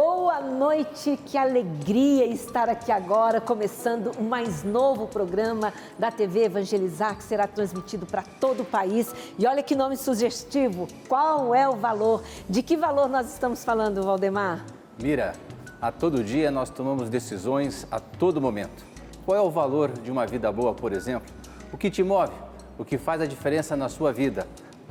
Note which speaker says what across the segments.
Speaker 1: Boa noite, que alegria estar aqui agora, começando o mais novo programa da TV Evangelizar, que será transmitido para todo o país. E olha que nome sugestivo, qual é o valor? De que valor nós estamos falando, Valdemar?
Speaker 2: Mira, a todo dia nós tomamos decisões a todo momento. Qual é o valor de uma vida boa, por exemplo? O que te move? O que faz a diferença na sua vida?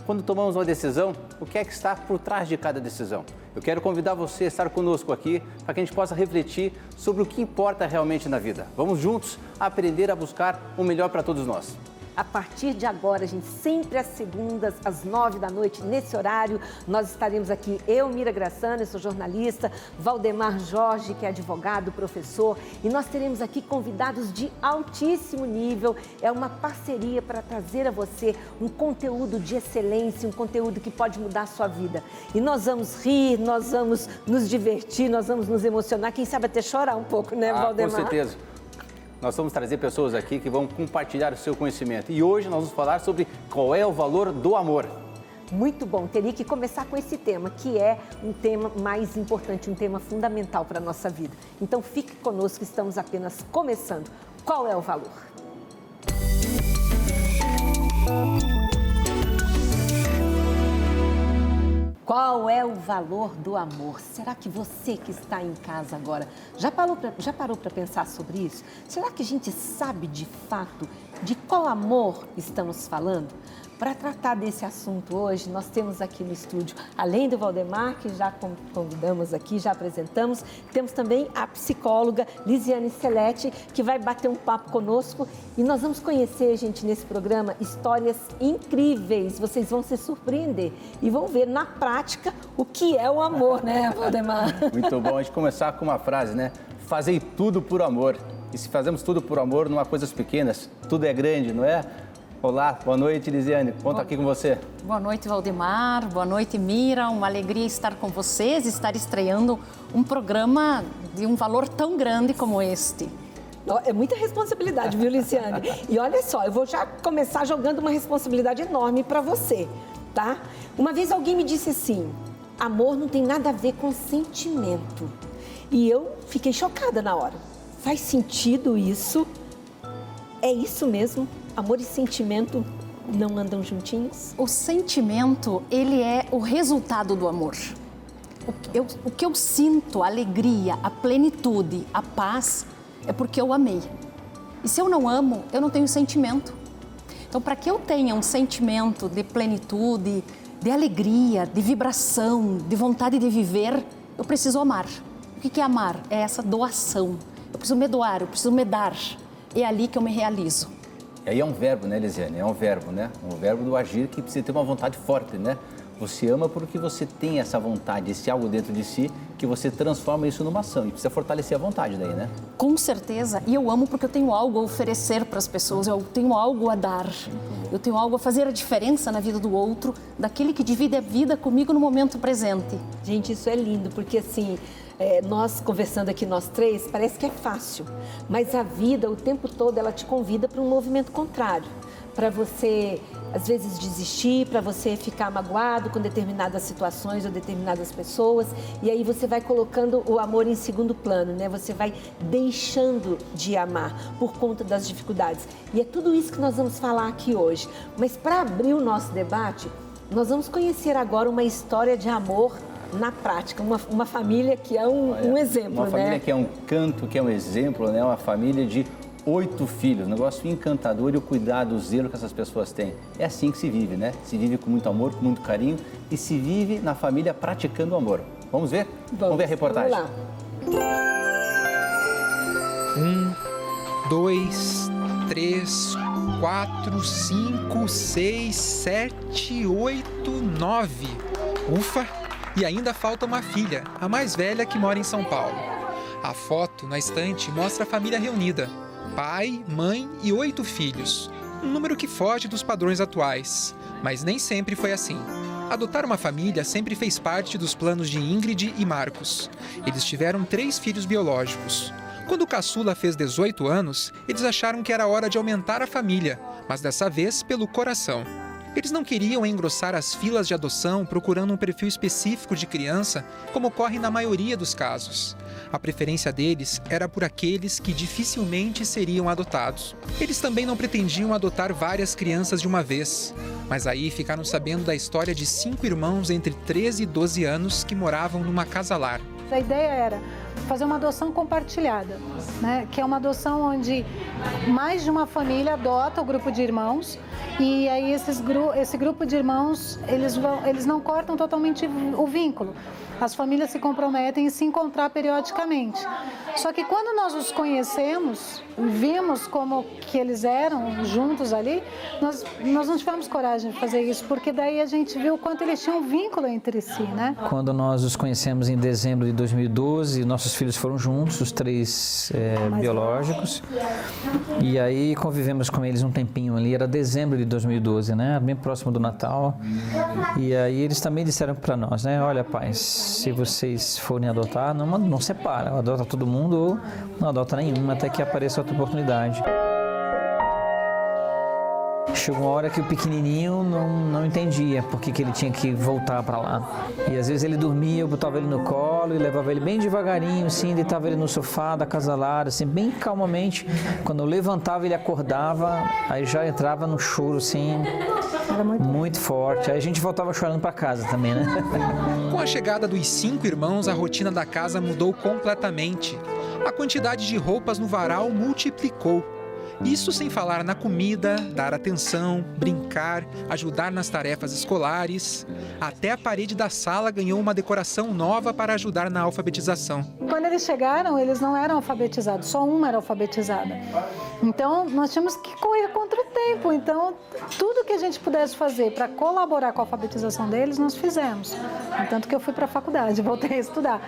Speaker 2: Quando tomamos uma decisão, o que é que está por trás de cada decisão? Eu quero convidar você a estar conosco aqui para que a gente possa refletir sobre o que importa realmente na vida. Vamos juntos aprender a buscar o melhor para todos nós.
Speaker 1: A partir de agora, gente, sempre às segundas, às nove da noite, nesse horário, nós estaremos aqui. Eu, Mira Graçana, sou jornalista, Valdemar Jorge, que é advogado, professor, e nós teremos aqui convidados de altíssimo nível. É uma parceria para trazer a você um conteúdo de excelência, um conteúdo que pode mudar a sua vida. E nós vamos rir, nós vamos nos divertir, nós vamos nos emocionar, quem sabe até chorar um pouco, né,
Speaker 2: ah,
Speaker 1: Valdemar?
Speaker 2: Com certeza. Nós vamos trazer pessoas aqui que vão compartilhar o seu conhecimento. E hoje nós vamos falar sobre qual é o valor do amor.
Speaker 1: Muito bom, teria que começar com esse tema, que é um tema mais importante, um tema fundamental para a nossa vida. Então fique conosco, estamos apenas começando. Qual é o valor? Qual é o valor do amor? Será que você que está em casa agora já parou para pensar sobre isso? Será que a gente sabe de fato de qual amor estamos falando? Para tratar desse assunto hoje, nós temos aqui no estúdio, além do Valdemar, que já convidamos aqui, já apresentamos, temos também a psicóloga Lisiane Celete, que vai bater um papo conosco e nós vamos conhecer, gente, nesse programa, histórias incríveis. Vocês vão se surpreender e vão ver na prática o que é o amor, né, Valdemar?
Speaker 2: Muito bom. A gente começar com uma frase, né? Fazei tudo por amor. E se fazemos tudo por amor, não há coisas pequenas, tudo é grande, não é? Olá, boa noite, Lisiane. Conta aqui com você.
Speaker 3: Boa noite, Valdemar. Boa noite, Mira. Uma alegria estar com vocês, estar estreando um programa de um valor tão grande como este.
Speaker 1: É muita responsabilidade, viu, Lisiane? E olha só, eu vou já começar jogando uma responsabilidade enorme para você, tá? Uma vez alguém me disse assim: amor não tem nada a ver com sentimento. E eu fiquei chocada na hora. Faz sentido isso? É isso mesmo? Amor e sentimento não andam juntinhos?
Speaker 3: O sentimento, ele é o resultado do amor. O que eu, o que eu sinto, a alegria, a plenitude, a paz, é porque eu amei. E se eu não amo, eu não tenho sentimento. Então, para que eu tenha um sentimento de plenitude, de alegria, de vibração, de vontade de viver, eu preciso amar. O que é amar? É essa doação. Eu preciso me doar, eu preciso me dar. É ali que eu me realizo.
Speaker 2: E aí é um verbo, né, Elisiane? É um verbo, né? Um verbo do agir que precisa ter uma vontade forte, né? Você ama porque você tem essa vontade, esse algo dentro de si que você transforma isso numa ação e precisa fortalecer a vontade daí, né?
Speaker 3: Com certeza. E eu amo porque eu tenho algo a oferecer para as pessoas, eu tenho algo a dar. Eu tenho algo a fazer a diferença na vida do outro, daquele que divide a vida comigo no momento presente.
Speaker 1: Gente, isso é lindo, porque assim, é, nós conversando aqui, nós três, parece que é fácil, mas a vida, o tempo todo, ela te convida para um movimento contrário. Para você, às vezes, desistir, para você ficar magoado com determinadas situações ou determinadas pessoas, e aí você vai colocando o amor em segundo plano, né? Você vai deixando de amar por conta das dificuldades. E é tudo isso que nós vamos falar aqui hoje. Mas para abrir o nosso debate, nós vamos conhecer agora uma história de amor na prática, uma, uma família que é um, Olha, um exemplo,
Speaker 2: uma
Speaker 1: né?
Speaker 2: família que é um canto, que é um exemplo, né? Uma família de oito filhos, um negócio encantador e o cuidado, o zelo que essas pessoas têm. É assim que se vive, né? Se vive com muito amor, com muito carinho e se vive na família praticando o amor. Vamos ver? Vamos, vamos ver a reportagem.
Speaker 1: Vamos lá.
Speaker 4: Um, dois, três, quatro, cinco, seis, sete, oito, nove. Ufa! E ainda falta uma filha, a mais velha que mora em São Paulo. A foto na estante mostra a família reunida: pai, mãe e oito filhos. Um número que foge dos padrões atuais. Mas nem sempre foi assim. Adotar uma família sempre fez parte dos planos de Ingrid e Marcos. Eles tiveram três filhos biológicos. Quando o caçula fez 18 anos, eles acharam que era hora de aumentar a família, mas dessa vez pelo coração. Eles não queriam engrossar as filas de adoção procurando um perfil específico de criança, como ocorre na maioria dos casos. A preferência deles era por aqueles que dificilmente seriam adotados. Eles também não pretendiam adotar várias crianças de uma vez, mas aí ficaram sabendo da história de cinco irmãos entre 13 e 12 anos que moravam numa casa lar.
Speaker 5: A ideia era fazer uma adoção compartilhada, né? que é uma adoção onde mais de uma família adota o grupo de irmãos e aí esses, esse grupo de irmãos eles, vão, eles não cortam totalmente o vínculo as famílias se comprometem em se encontrar periodicamente. Só que quando nós os conhecemos, vimos como que eles eram juntos ali, nós, nós não tivemos coragem de fazer isso, porque daí a gente viu o quanto eles tinham vínculo entre si, né?
Speaker 6: Quando nós os conhecemos em dezembro de 2012, nossos filhos foram juntos, os três é, biológicos, e aí convivemos com eles um tempinho ali, era dezembro de 2012, né? Bem próximo do Natal, e aí eles também disseram para nós, né? Olha, pais, se vocês forem adotar, não, não separa, adota todo mundo ou não adota nenhuma até que apareça outra oportunidade. Chegou uma hora que o pequenininho não, não entendia por que, que ele tinha que voltar para lá. E às vezes ele dormia, eu botava ele no colo e levava ele bem devagarinho, assim, deitava ele no sofá da casa lar, assim, bem calmamente. Quando eu levantava, ele acordava, aí já entrava no choro, assim, muito... muito forte. Aí a gente voltava chorando para casa também, né?
Speaker 4: Com a chegada dos cinco irmãos, a rotina da casa mudou completamente. A quantidade de roupas no varal multiplicou. Isso sem falar na comida, dar atenção, brincar, ajudar nas tarefas escolares. Até a parede da sala ganhou uma decoração nova para ajudar na alfabetização.
Speaker 5: Quando eles chegaram, eles não eram alfabetizados, só uma era alfabetizada. Então, nós tínhamos que correr contra o tempo. Então, tudo que a gente pudesse fazer para colaborar com a alfabetização deles, nós fizemos. Tanto que eu fui para a faculdade, voltei a estudar.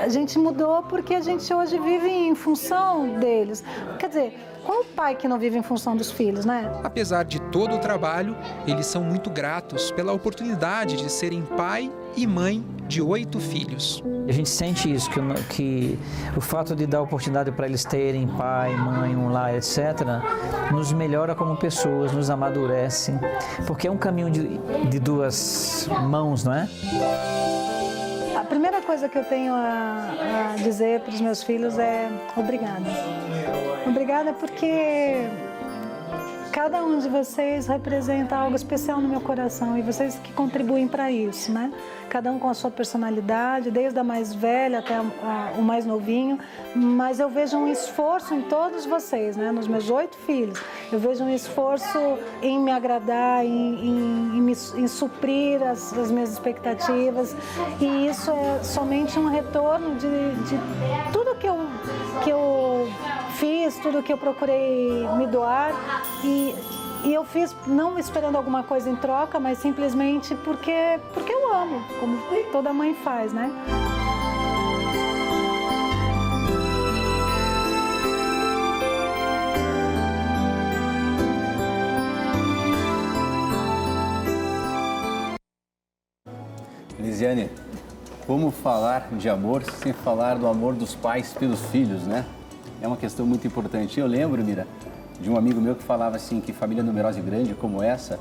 Speaker 5: A gente mudou porque a gente hoje vive em função deles. Quer dizer, qual o pai que não vive em função dos filhos, né?
Speaker 4: Apesar de todo o trabalho, eles são muito gratos pela oportunidade de serem pai e mãe de oito filhos.
Speaker 6: A gente sente isso, que, que o fato de dar oportunidade para eles terem pai, mãe, um lar, etc., nos melhora como pessoas, nos amadurece, porque é um caminho de, de duas mãos, não é?
Speaker 5: A primeira coisa que eu tenho a, a dizer para os meus filhos é obrigada. Obrigada porque cada um de vocês representa algo especial no meu coração e vocês que contribuem para isso, né? Cada um com a sua personalidade, desde a mais velha até a, a, o mais novinho, mas eu vejo um esforço em todos vocês, né? Nos meus oito filhos, eu vejo um esforço em me agradar, em, em, em, me, em suprir as, as, minhas expectativas. E isso é somente um retorno de, de tudo que eu que eu fiz, tudo que eu procurei me doar. E, e eu fiz não esperando alguma coisa em troca, mas simplesmente porque, porque eu amo, como toda mãe faz, né?
Speaker 2: Lisiane, como falar de amor sem falar do amor dos pais pelos filhos, né? é uma questão muito importante. Eu lembro, Mira, de um amigo meu que falava assim que família numerosa e grande como essa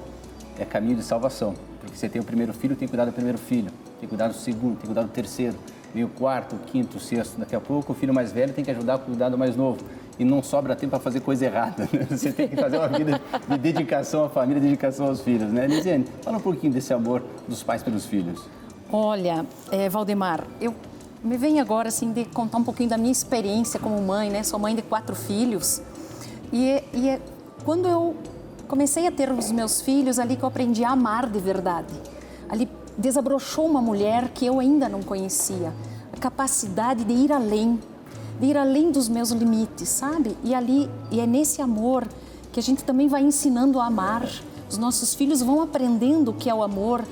Speaker 2: é caminho de salvação. Porque você tem o primeiro filho, tem que cuidar do primeiro filho, tem que cuidar do segundo, tem que cuidar do terceiro, vem o quarto, o quinto, o sexto. Daqui a pouco o filho mais velho tem que ajudar a cuidar do mais novo. E não sobra tempo para fazer coisa errada. Né? Você tem que fazer uma vida de dedicação à família, dedicação aos filhos, né? Lisiane, fala um pouquinho desse amor dos pais pelos filhos.
Speaker 3: Olha, é, Valdemar, eu me vem agora assim de contar um pouquinho da minha experiência como mãe, né? Sou mãe de quatro filhos e, e é quando eu comecei a ter os meus filhos ali que eu aprendi a amar de verdade. Ali desabrochou uma mulher que eu ainda não conhecia, a capacidade de ir além, de ir além dos meus limites, sabe? E ali e é nesse amor que a gente também vai ensinando a amar. Os nossos filhos vão aprendendo o que é o amor,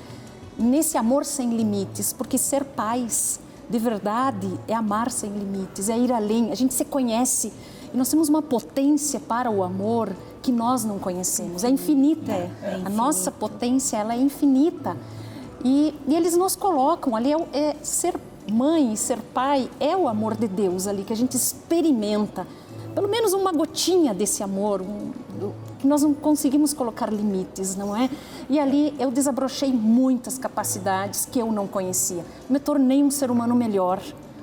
Speaker 3: nesse amor sem limites, porque ser pais de verdade é amar sem limites, é ir além. A gente se conhece e nós temos uma potência para o amor que nós não conhecemos. É infinita. É, é infinita. A nossa potência ela é infinita. E, e eles nos colocam ali, é, é, ser mãe, ser pai, é o amor de Deus ali que a gente experimenta. Pelo menos uma gotinha desse amor, um, que nós não conseguimos colocar limites, não é? E ali eu desabrochei muitas capacidades que eu não conhecia. Me tornei um ser humano melhor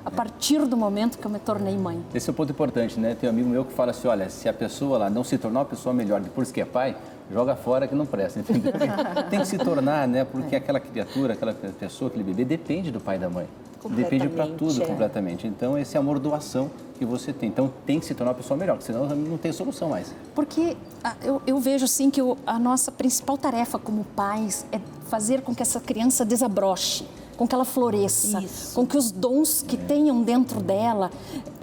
Speaker 3: a partir do momento que eu me tornei mãe.
Speaker 2: Esse é um ponto importante, né? Tem um amigo meu que fala assim, olha, se a pessoa lá não se tornar uma pessoa melhor depois que é pai, joga fora que não presta, entendeu? Tem que se tornar, né? Porque aquela criatura, aquela pessoa, aquele bebê depende do pai e da mãe. Depende para tudo,
Speaker 1: é.
Speaker 2: completamente. Então, esse amor doação que você tem. Então, tem que se tornar uma pessoa melhor, senão não tem solução mais.
Speaker 3: Porque ah, eu, eu vejo, assim, que a nossa principal tarefa como pais é fazer com que essa criança desabroche com que ela floresça, Isso. com que os dons que tenham dentro dela.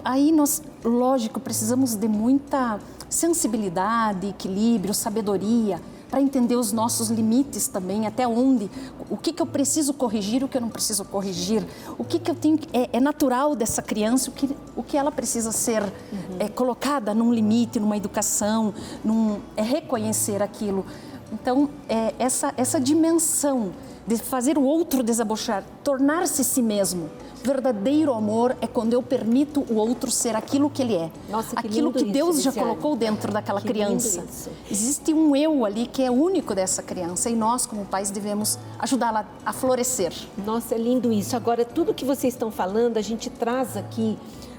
Speaker 3: Aí nós, lógico, precisamos de muita sensibilidade, equilíbrio, sabedoria para entender os nossos limites também, até onde, o que, que eu preciso corrigir, o que eu não preciso corrigir, o que, que eu tenho, é, é natural dessa criança, o que, o que ela precisa ser uhum. é, colocada num limite, numa educação, num, é reconhecer aquilo. Então, é, essa, essa dimensão de fazer o outro desabochar, tornar-se si mesmo. Verdadeiro amor é quando eu permito o outro ser aquilo que ele é.
Speaker 1: Nossa, que
Speaker 3: aquilo que Deus já colocou dentro daquela que criança. Existe um eu ali que é único dessa criança e nós, como pais, devemos ajudá-la a florescer.
Speaker 1: Nossa, é lindo isso. Agora, tudo que vocês estão falando, a gente traz aqui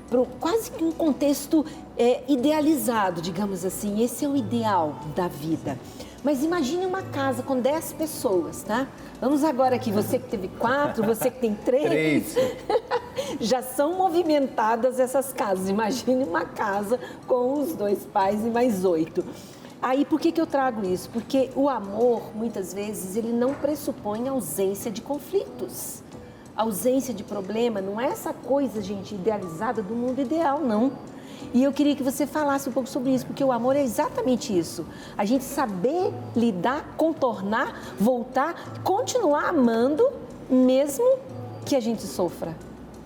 Speaker 1: para quase que um contexto é, idealizado, digamos assim. Esse é o ideal da vida. Mas imagine uma casa com 10 pessoas, tá? Vamos agora aqui, você que teve quatro, você que tem três. três. Já são movimentadas essas casas. Imagine uma casa com os dois pais e mais oito. Aí, por que, que eu trago isso? Porque o amor, muitas vezes, ele não pressupõe ausência de conflitos. ausência de problema não é essa coisa, gente, idealizada do mundo ideal, não. E eu queria que você falasse um pouco sobre isso, porque o amor é exatamente isso. A gente saber lidar, contornar, voltar, continuar amando, mesmo que a gente sofra.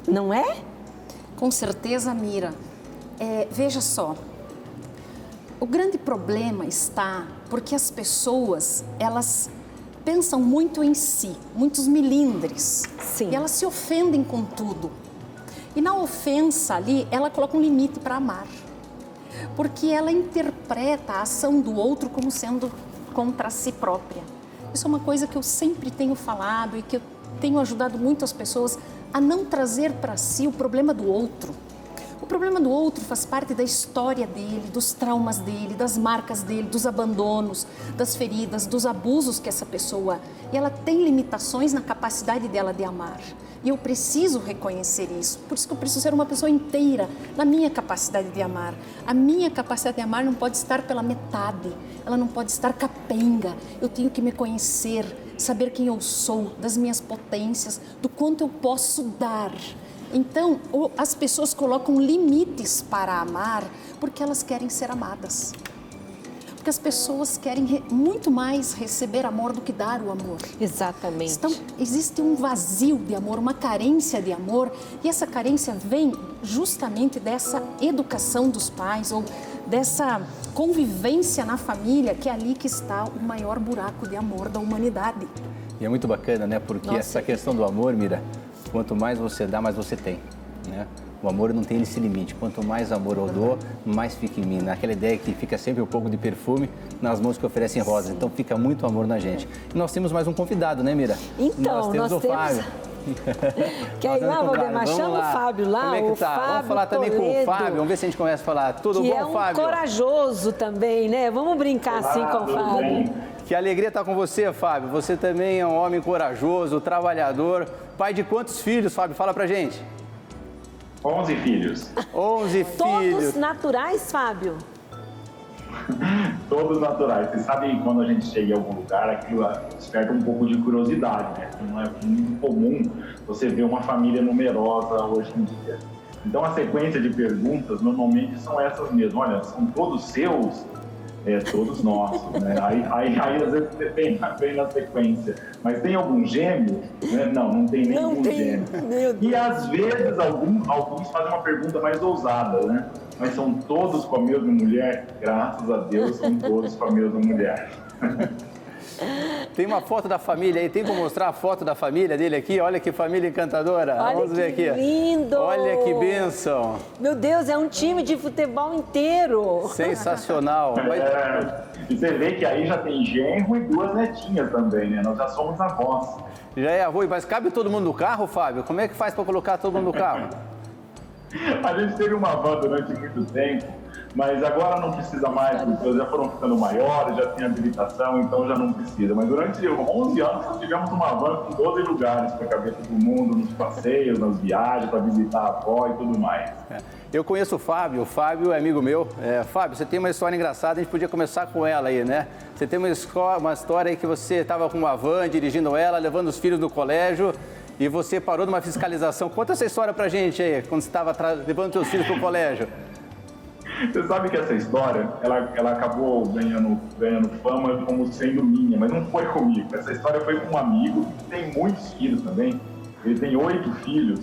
Speaker 1: Não é?
Speaker 3: Com certeza, Mira. É, veja só, o grande problema está porque as pessoas, elas pensam muito em si, muitos milindres.
Speaker 1: Sim.
Speaker 3: E elas se ofendem com tudo. E na ofensa ali, ela coloca um limite para amar. Porque ela interpreta a ação do outro como sendo contra si própria. Isso é uma coisa que eu sempre tenho falado e que eu tenho ajudado muito as pessoas a não trazer para si o problema do outro. O problema do outro faz parte da história dele, dos traumas dele, das marcas dele, dos abandonos, das feridas, dos abusos que essa pessoa. E ela tem limitações na capacidade dela de amar. E eu preciso reconhecer isso. Por isso que eu preciso ser uma pessoa inteira na minha capacidade de amar. A minha capacidade de amar não pode estar pela metade, ela não pode estar capenga. Eu tenho que me conhecer, saber quem eu sou, das minhas potências, do quanto eu posso dar. Então, as pessoas colocam limites para amar porque elas querem ser amadas porque as pessoas querem muito mais receber amor do que dar o amor.
Speaker 1: Exatamente.
Speaker 3: Então, existe um vazio de amor, uma carência de amor, e essa carência vem justamente dessa educação dos pais ou dessa convivência na família, que é ali que está o maior buraco de amor da humanidade.
Speaker 2: E é muito bacana, né? Porque Nossa. essa questão do amor, Mira, quanto mais você dá, mais você tem, né? O amor não tem esse limite. Quanto mais amor eu dou, mais fica em mim. Aquela ideia que fica sempre um pouco de perfume nas mãos que oferecem rosas. Então fica muito amor na gente. E nós temos mais um convidado, né, Mira?
Speaker 1: Então, nós temos nós o temos... Fábio. Quer ir lá, Valdemar? Chama o Fábio lá.
Speaker 2: Como é que tá? Vamos falar
Speaker 1: Toledo,
Speaker 2: também com o Fábio. Vamos ver se a gente começa a falar. Tudo bom,
Speaker 1: é um
Speaker 2: Fábio?
Speaker 1: corajoso também, né? Vamos brincar Olá, assim com o Fábio. Bem?
Speaker 2: Que alegria estar com você, Fábio. Você também é um homem corajoso, trabalhador. Pai de quantos filhos, Fábio? Fala pra gente.
Speaker 7: 11 filhos.
Speaker 2: 11 filhos.
Speaker 1: Todos naturais, Fábio?
Speaker 7: Todos naturais. Você sabe quando a gente chega em algum lugar, aquilo desperta um pouco de curiosidade, né? Não é muito comum você ver uma família numerosa hoje em dia. Então a sequência de perguntas normalmente são essas mesmo. Olha, são todos seus? É, todos nossos, né? Aí, aí, aí às vezes vem, vem na sequência. Mas tem algum gêmeo? Né? Não, não tem nenhum não tem. gêmeo. E às vezes algum, alguns fazem uma pergunta mais ousada, né? Mas são todos com a mesma mulher? Graças a Deus são todos com a mesma mulher.
Speaker 2: Tem uma foto da família aí, tem como mostrar a foto da família dele aqui? Olha que família encantadora.
Speaker 1: Olha
Speaker 2: Vamos ver
Speaker 1: que
Speaker 2: aqui.
Speaker 1: lindo.
Speaker 2: Olha que bênção.
Speaker 1: Meu Deus, é um time de futebol inteiro.
Speaker 2: Sensacional.
Speaker 7: É, e você vê que aí já tem genro e duas netinhas também, né? Nós já somos avós.
Speaker 2: Já é avô, mas cabe todo mundo no carro, Fábio? Como é que faz para colocar todo mundo no carro?
Speaker 7: A gente teve uma van durante muito tempo, mas agora não precisa mais, porque eles já foram ficando maiores, já tem habilitação, então já não precisa. Mas durante 11 anos nós tivemos uma van com 12 lugares para caber todo mundo, nos passeios, nas viagens, para visitar a avó e tudo mais.
Speaker 2: É. Eu conheço o Fábio, o Fábio é amigo meu. É, Fábio, você tem uma história engraçada, a gente podia começar com ela aí, né? Você tem uma, uma história aí que você estava com uma van, dirigindo ela, levando os filhos no colégio e você parou numa fiscalização. Conta essa história pra gente aí, quando você estava levando seus filhos para o colégio.
Speaker 7: Você sabe que essa história, ela, ela acabou ganhando, ganhando fama como sendo minha, mas não foi comigo. Essa história foi com um amigo que tem muitos filhos também. Ele tem oito filhos.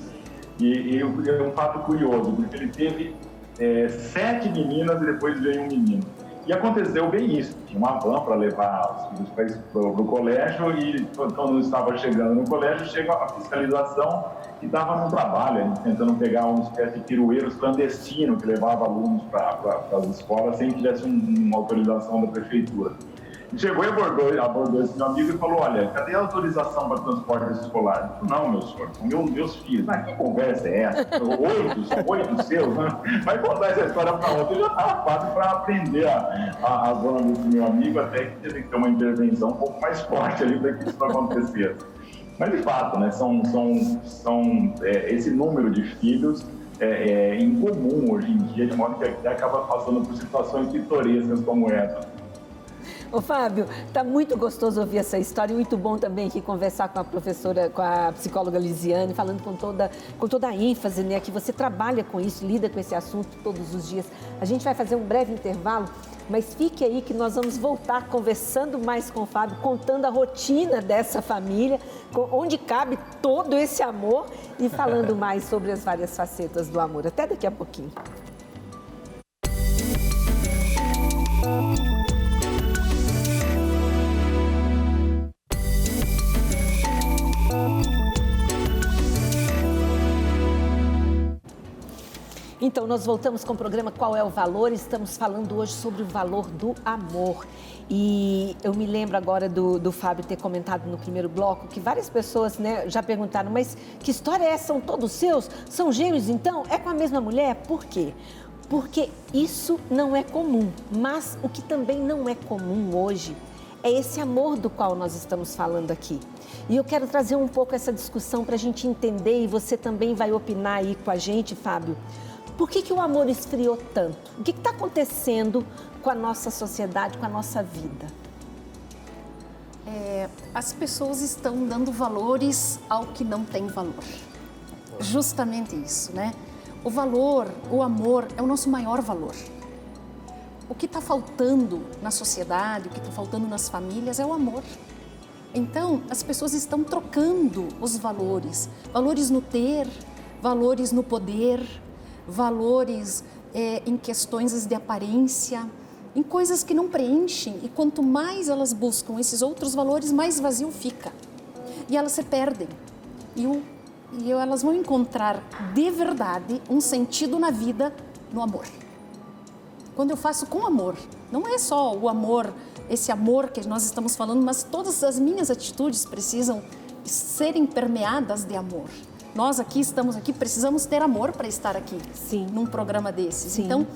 Speaker 7: E, e é um fato curioso, porque ele teve é, sete meninas e depois veio um menino. E aconteceu bem isso. Tinha uma van para levar os filhos para o colégio e quando estava chegando no colégio, chega a fiscalização e estava no trabalho, tentando pegar uma espécie de pirueiros clandestino que levava alunos para as escolas sem que tivesse um, uma autorização da prefeitura. Chegou e abordou, abordou esse meu amigo e falou: Olha, cadê a autorização para transporte escolar? Falei, não, meu senhor, são meus, meus filhos. Mas que conversa é essa? Oito, são oito seus, né? Vai contar essa história para outro. Eu já estava quase para aprender a, a, a zona desse meu amigo, até que teve que ter uma intervenção um pouco mais forte ali para que isso não acontecesse. Mas de fato, né, são, são, são é, esse número de filhos é, é, incomum hoje em dia, de modo que acaba passando por situações pitorescas como essa.
Speaker 1: Ô Fábio, tá muito gostoso ouvir essa história, muito bom também aqui conversar com a professora, com a psicóloga Lisiane, falando com toda, com toda a ênfase, né, que você trabalha com isso, lida com esse assunto todos os dias. A gente vai fazer um breve intervalo, mas fique aí que nós vamos voltar conversando mais com o Fábio, contando a rotina dessa família, onde cabe todo esse amor e falando mais sobre as várias facetas do amor. Até daqui a pouquinho. Então, nós voltamos com o programa Qual é o Valor? Estamos falando hoje sobre o valor do amor. E eu me lembro agora do, do Fábio ter comentado no primeiro bloco que várias pessoas né, já perguntaram: mas que história é essa? São todos seus? São gêmeos então? É com a mesma mulher? Por quê? Porque isso não é comum. Mas o que também não é comum hoje é esse amor do qual nós estamos falando aqui. E eu quero trazer um pouco essa discussão para a gente entender, e você também vai opinar aí com a gente, Fábio por que, que o amor esfriou tanto? O que está acontecendo com a nossa sociedade, com a nossa vida?
Speaker 3: É, as pessoas estão dando valores ao que não tem valor. Justamente isso, né? O valor, o amor é o nosso maior valor. O que está faltando na sociedade, o que está faltando nas famílias é o amor. Então, as pessoas estão trocando os valores, valores no ter, valores no poder, valores é, em questões de aparência, em coisas que não preenchem. E quanto mais elas buscam esses outros valores, mais vazio fica. E elas se perdem. E, o, e elas vão encontrar de verdade um sentido na vida no amor. Quando eu faço com amor, não é só o amor, esse amor que nós estamos falando, mas todas as minhas atitudes precisam serem permeadas de amor. Nós aqui estamos aqui, precisamos ter amor para estar aqui.
Speaker 1: Sim.
Speaker 3: Num programa desses.
Speaker 1: Sim.
Speaker 3: Então,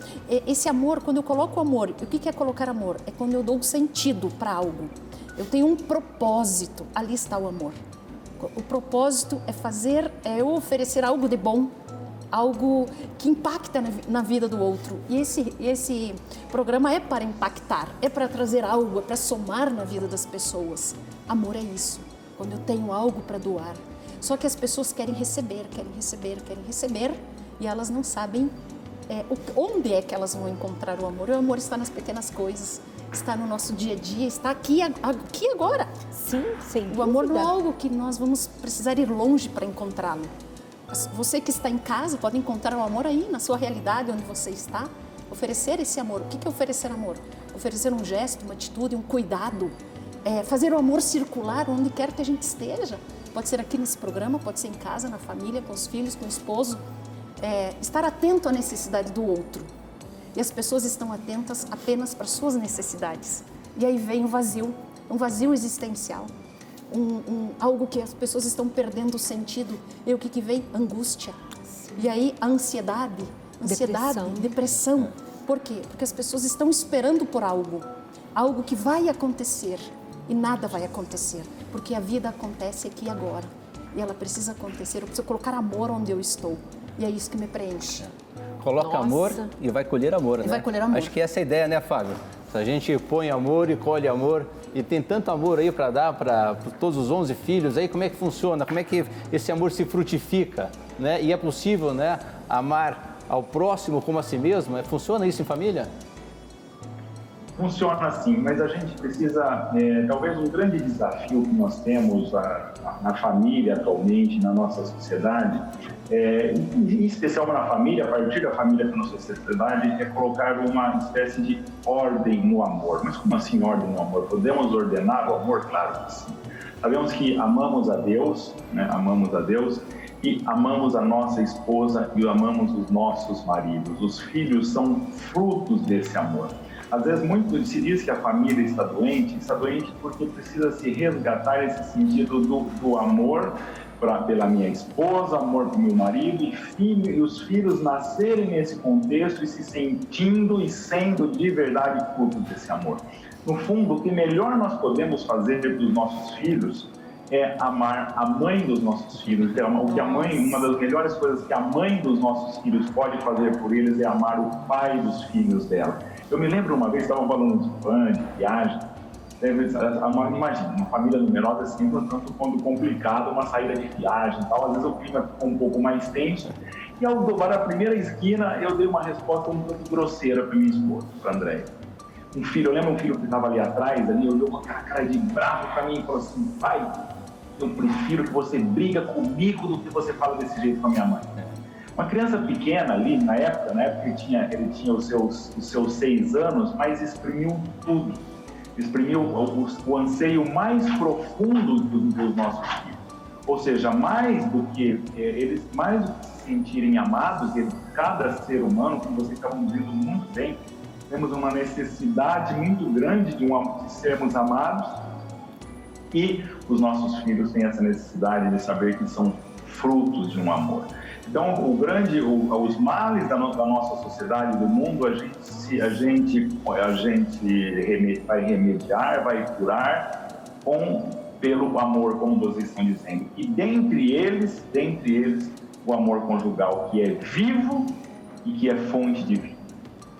Speaker 3: esse amor, quando eu coloco amor, o que é colocar amor? É quando eu dou sentido para algo. Eu tenho um propósito, ali está o amor. O propósito é fazer, é eu oferecer algo de bom, algo que impacta na vida do outro. E esse, esse programa é para impactar, é para trazer algo, é para somar na vida das pessoas. Amor é isso. Quando eu tenho algo para doar, só que as pessoas querem receber, querem receber, querem receber e elas não sabem é, onde é que elas vão encontrar o amor. O amor está nas pequenas coisas, está no nosso dia a dia, está aqui, aqui agora.
Speaker 1: Sim, sim.
Speaker 3: O amor não é algo que nós vamos precisar ir longe para encontrá-lo. Você que está em casa pode encontrar o amor aí, na sua realidade, onde você está. Oferecer esse amor. O que é oferecer amor? Oferecer um gesto, uma atitude, um cuidado é, fazer o amor circular onde quer que a gente esteja. Pode ser aqui nesse programa, pode ser em casa, na família, com os filhos, com o esposo. É, estar atento à necessidade do outro. E as pessoas estão atentas apenas para suas necessidades. E aí vem o vazio, um vazio existencial. Um, um, algo que as pessoas estão perdendo o sentido. E o que, que vem? Angústia. E aí a ansiedade, ansiedade, depressão. depressão. Por quê? Porque as pessoas estão esperando por algo, algo que vai acontecer e nada vai acontecer, porque a vida acontece aqui e agora. E ela precisa acontecer, eu preciso colocar amor onde eu estou. E é isso que me preenche.
Speaker 2: Coloca Nossa. amor e vai colher amor, e né?
Speaker 3: Vai colher amor.
Speaker 2: Acho que essa é a ideia, né, Fábio? Se a gente põe amor e colhe amor, e tem tanto amor aí para dar para todos os 11 filhos, aí como é que funciona? Como é que esse amor se frutifica? Né? E é possível né, amar ao próximo como a si mesmo? Funciona isso em família?
Speaker 7: Funciona assim, mas a gente precisa, é, talvez um grande desafio que nós temos a, a, na família atualmente, na nossa sociedade, é, em especial na família, a partir da família da nossa sociedade, é colocar uma espécie de ordem no amor. Mas como assim ordem no amor? Podemos ordenar o amor? Claro que sim. Sabemos que amamos a Deus, né? amamos a Deus, e amamos a nossa esposa e amamos os nossos maridos. Os filhos são frutos desse amor. Às vezes muito se diz que a família está doente, está doente porque precisa se resgatar esse sentido do, do amor pra, pela minha esposa, amor pelo meu marido e, filho, e os filhos nascerem nesse contexto e se sentindo e sendo de verdade frutos desse amor. No fundo, o que melhor nós podemos fazer para os nossos filhos é amar a mãe dos nossos filhos. É o que a mãe, uma das melhores coisas que a mãe dos nossos filhos pode fazer por eles é amar o pai dos filhos dela. Eu me lembro uma vez, estava falando de fã, de viagem, imagina, uma família numerosa sempre um tanto quanto complicado, uma saída de viagem tal, às vezes o clima ficou um pouco mais tenso, e ao dobrar a primeira esquina, eu dei uma resposta um pouco grosseira para minha esposa, para André um filho, eu lembro um filho que estava ali atrás, ali, olhou com aquela cara de bravo para mim e falou assim: pai, eu prefiro que você briga comigo do que você fala desse jeito com a minha mãe. Uma criança pequena ali, na época, na época ele tinha, ele tinha os, seus, os seus seis anos, mas exprimiu tudo. Exprimiu o, o anseio mais profundo do, dos nossos filhos. Ou seja, mais do que é, eles, mais do que se sentirem amados, eles, cada ser humano, como vocês estavam dizendo muito bem, temos uma necessidade muito grande de, uma, de sermos amados e os nossos filhos têm essa necessidade de saber que são frutos de um amor. Então, o grande, o, os males da, no, da, nossa sociedade, do mundo, a gente, a gente, a gente vai remediar, vai curar com pelo amor, como vocês estão dizendo. E dentre eles, dentre eles, o amor conjugal, que é vivo e que é fonte de vida.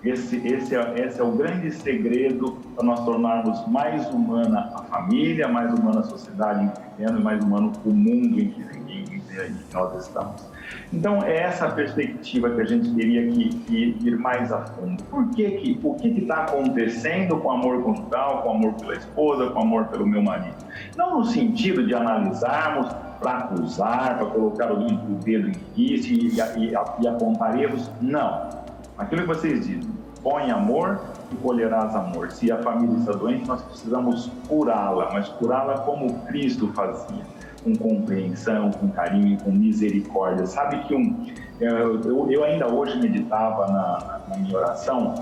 Speaker 7: Esse, esse, é, esse é o grande segredo para nós tornarmos mais humana a família, mais humana a sociedade em que mais humano o mundo em que, em, em que nós estamos. Então, é essa perspectiva que a gente teria que, que ir mais a fundo. Por que que, o que está acontecendo com o amor conjugal, com o amor pela esposa, com o amor pelo meu marido? Não no sentido de analisarmos para acusar, para colocar o dedo em isso e, e, e não Aquilo que vocês dizem, põe amor e colherás amor. Se a família está doente, nós precisamos curá-la, mas curá-la como Cristo fazia, com compreensão, com carinho, com misericórdia. Sabe que um, eu, eu ainda hoje meditava na, na minha oração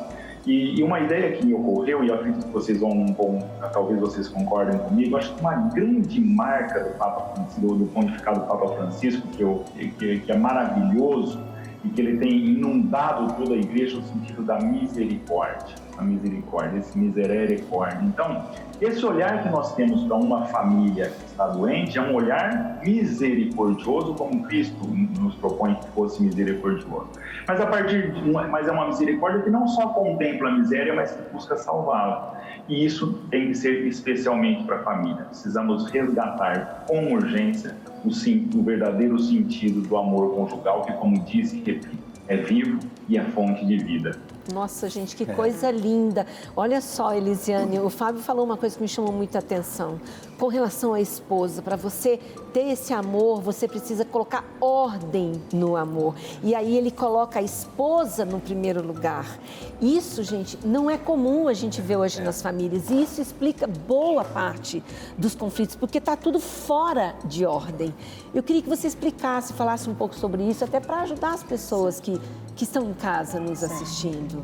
Speaker 7: e, e, uma ideia que me ocorreu, e eu acredito que vocês vão, vão, talvez vocês concordem comigo, acho que uma grande marca do Papa do, do pontificado do Papa Francisco, que, eu, que, que é maravilhoso, e que ele tem inundado toda a igreja no sentido da misericórdia, a misericórdia, esse misericórdia. Então, esse olhar que nós temos para uma família que está doente é um olhar misericordioso, como Cristo nos propõe que fosse misericordioso. Mas a partir de, mas é uma misericórdia que não só contempla a miséria, mas que busca salvá-la. E isso tem que ser especialmente para a família. Precisamos resgatar com urgência o, sim, o verdadeiro sentido do amor conjugal, que, como disse, repito, é vivo e é fonte de vida.
Speaker 1: Nossa, gente, que coisa linda. Olha só, Elisiane, o Fábio falou uma coisa que me chamou muita atenção. Com relação à esposa, para você ter esse amor, você precisa colocar ordem no amor. E aí ele coloca a esposa no primeiro lugar. Isso, gente, não é comum a gente ver hoje nas famílias. E isso explica boa parte dos conflitos, porque está tudo fora de ordem. Eu queria que você explicasse, falasse um pouco sobre isso, até para ajudar as pessoas que, que estão em casa nos assistindo.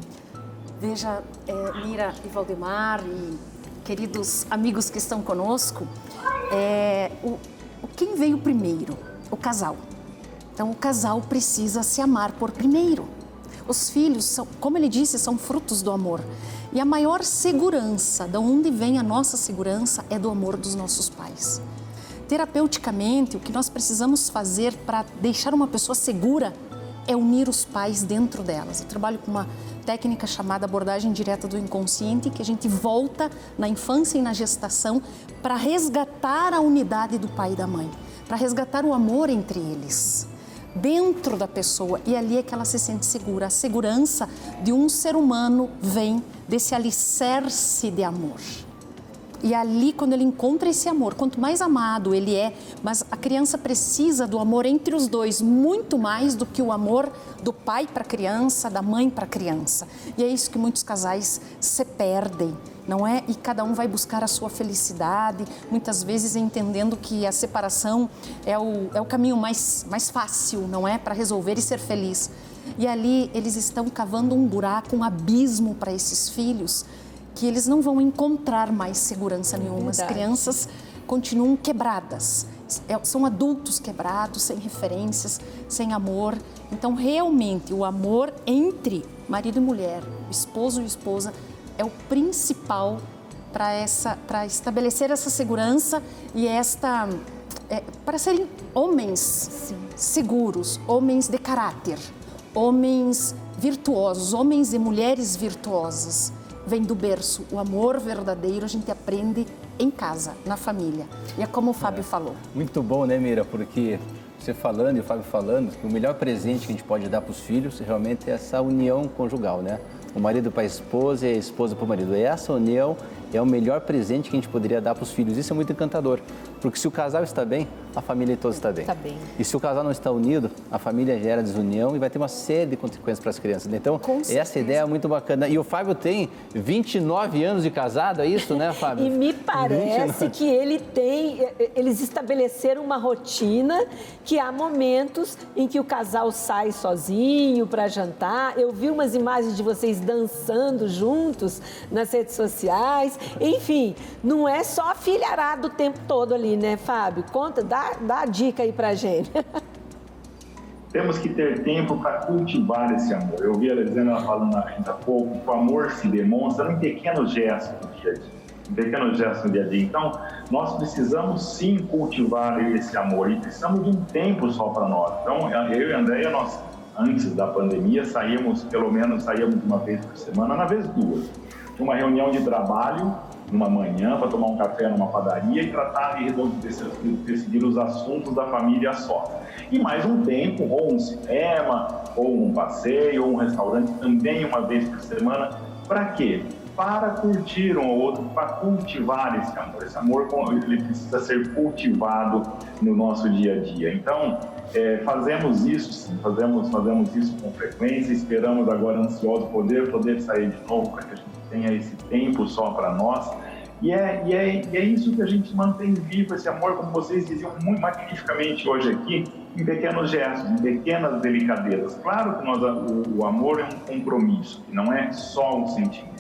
Speaker 3: Veja, é, Mira e Valdemar e queridos amigos que estão conosco, é, o, quem veio primeiro? O casal. Então, o casal precisa se amar por primeiro. Os filhos, são, como ele disse, são frutos do amor. E a maior segurança, de onde vem a nossa segurança, é do amor dos nossos pais. Terapeuticamente, o que nós precisamos fazer para deixar uma pessoa segura é unir os pais dentro delas. Eu trabalho com uma técnica chamada abordagem direta do inconsciente, que a gente volta na infância e na gestação para resgatar a unidade do pai e da mãe, para resgatar o amor entre eles dentro da pessoa e ali é que ela se sente segura. A segurança de um ser humano vem desse alicerce de amor. E ali, quando ele encontra esse amor, quanto mais amado ele é, mas a criança precisa do amor entre os dois muito mais do que o amor do pai para a criança, da mãe para a criança. E é isso que muitos casais se perdem, não é? E cada um vai buscar a sua felicidade, muitas vezes entendendo que a separação é o, é o caminho mais, mais fácil, não é? Para resolver e ser feliz. E ali eles estão cavando um buraco, um abismo para esses filhos que eles não vão encontrar mais segurança nenhuma. As crianças continuam quebradas. É, são adultos quebrados, sem referências, sem amor. Então, realmente, o amor entre marido e mulher, esposo e esposa, é o principal para essa, para estabelecer essa segurança e esta, é, para serem homens Sim. seguros, homens de caráter, homens virtuosos, homens e mulheres virtuosas vem do berço. O amor verdadeiro a gente aprende em casa, na família. E é como o Fábio é. falou.
Speaker 2: Muito bom, né, Mira? Porque você falando e o Fábio falando, que o melhor presente que a gente pode dar para os filhos realmente é essa união conjugal, né? O marido para a esposa e a esposa para o marido. E essa união é o melhor presente que a gente poderia dar para os filhos. Isso é muito encantador, porque se o casal está bem, a família toda está bem.
Speaker 1: Está bem.
Speaker 2: E se o casal não está unido, a família gera desunião e vai ter uma série de consequências para as crianças. Então, essa ideia é muito bacana. E o Fábio tem 29 anos de casado, é isso, né, Fábio?
Speaker 1: e me parece 29. que ele tem, eles estabeleceram uma rotina que há momentos em que o casal sai sozinho para jantar. Eu vi umas imagens de vocês dançando juntos nas redes sociais. Enfim, não é só filharado o tempo todo ali, né, Fábio? Conta, dá, dá a dica aí pra gente.
Speaker 7: Temos que ter tempo para cultivar esse amor. Eu vi a Elisana falando ainda há pouco, que o amor se demonstra em pequenos gestos do dia a dia. Em pequenos gestos do dia a dia. Então, nós precisamos sim cultivar esse amor e precisamos de um tempo só para nós. Então, eu e a Andréia, nós, antes da pandemia, saímos, pelo menos saíamos uma vez por semana, na vez duas uma reunião de trabalho numa manhã para tomar um café numa padaria e tratar de decidir os assuntos da família só. E mais um tempo, ou um cinema, ou um passeio, ou um restaurante também uma vez por semana. Para quê? Para curtir um ou outro, para cultivar esse amor. Esse amor ele precisa ser cultivado no nosso dia a dia. Então, é, fazemos isso, sim, fazemos, fazemos isso com frequência. Esperamos agora ansioso poder poder sair de novo para que a gente tenha esse tempo só para nós. E é, e, é, e é isso que a gente mantém vivo, esse amor, como vocês diziam muito magnificamente hoje aqui, em pequenos gestos, em pequenas delicadezas. Claro que nós, o, o amor é um compromisso, não é só um sentimento.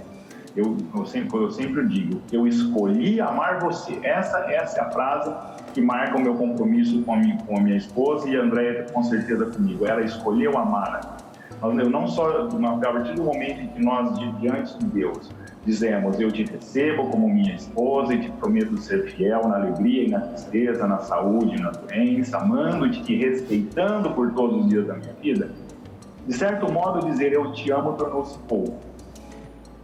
Speaker 7: Eu, eu, sempre, eu sempre digo, eu escolhi amar você. Essa, essa é a frase que marca o meu compromisso com a minha, com a minha esposa e a Andréia com certeza comigo. Ela escolheu amar não só, a partir do momento em que nós, diante de Deus, dizemos: Eu te recebo como minha esposa e te prometo ser fiel na alegria e na tristeza, na saúde e na doença, amando-te e respeitando por todos os dias da minha vida. De certo modo, dizer eu te amo tornou-se pouco.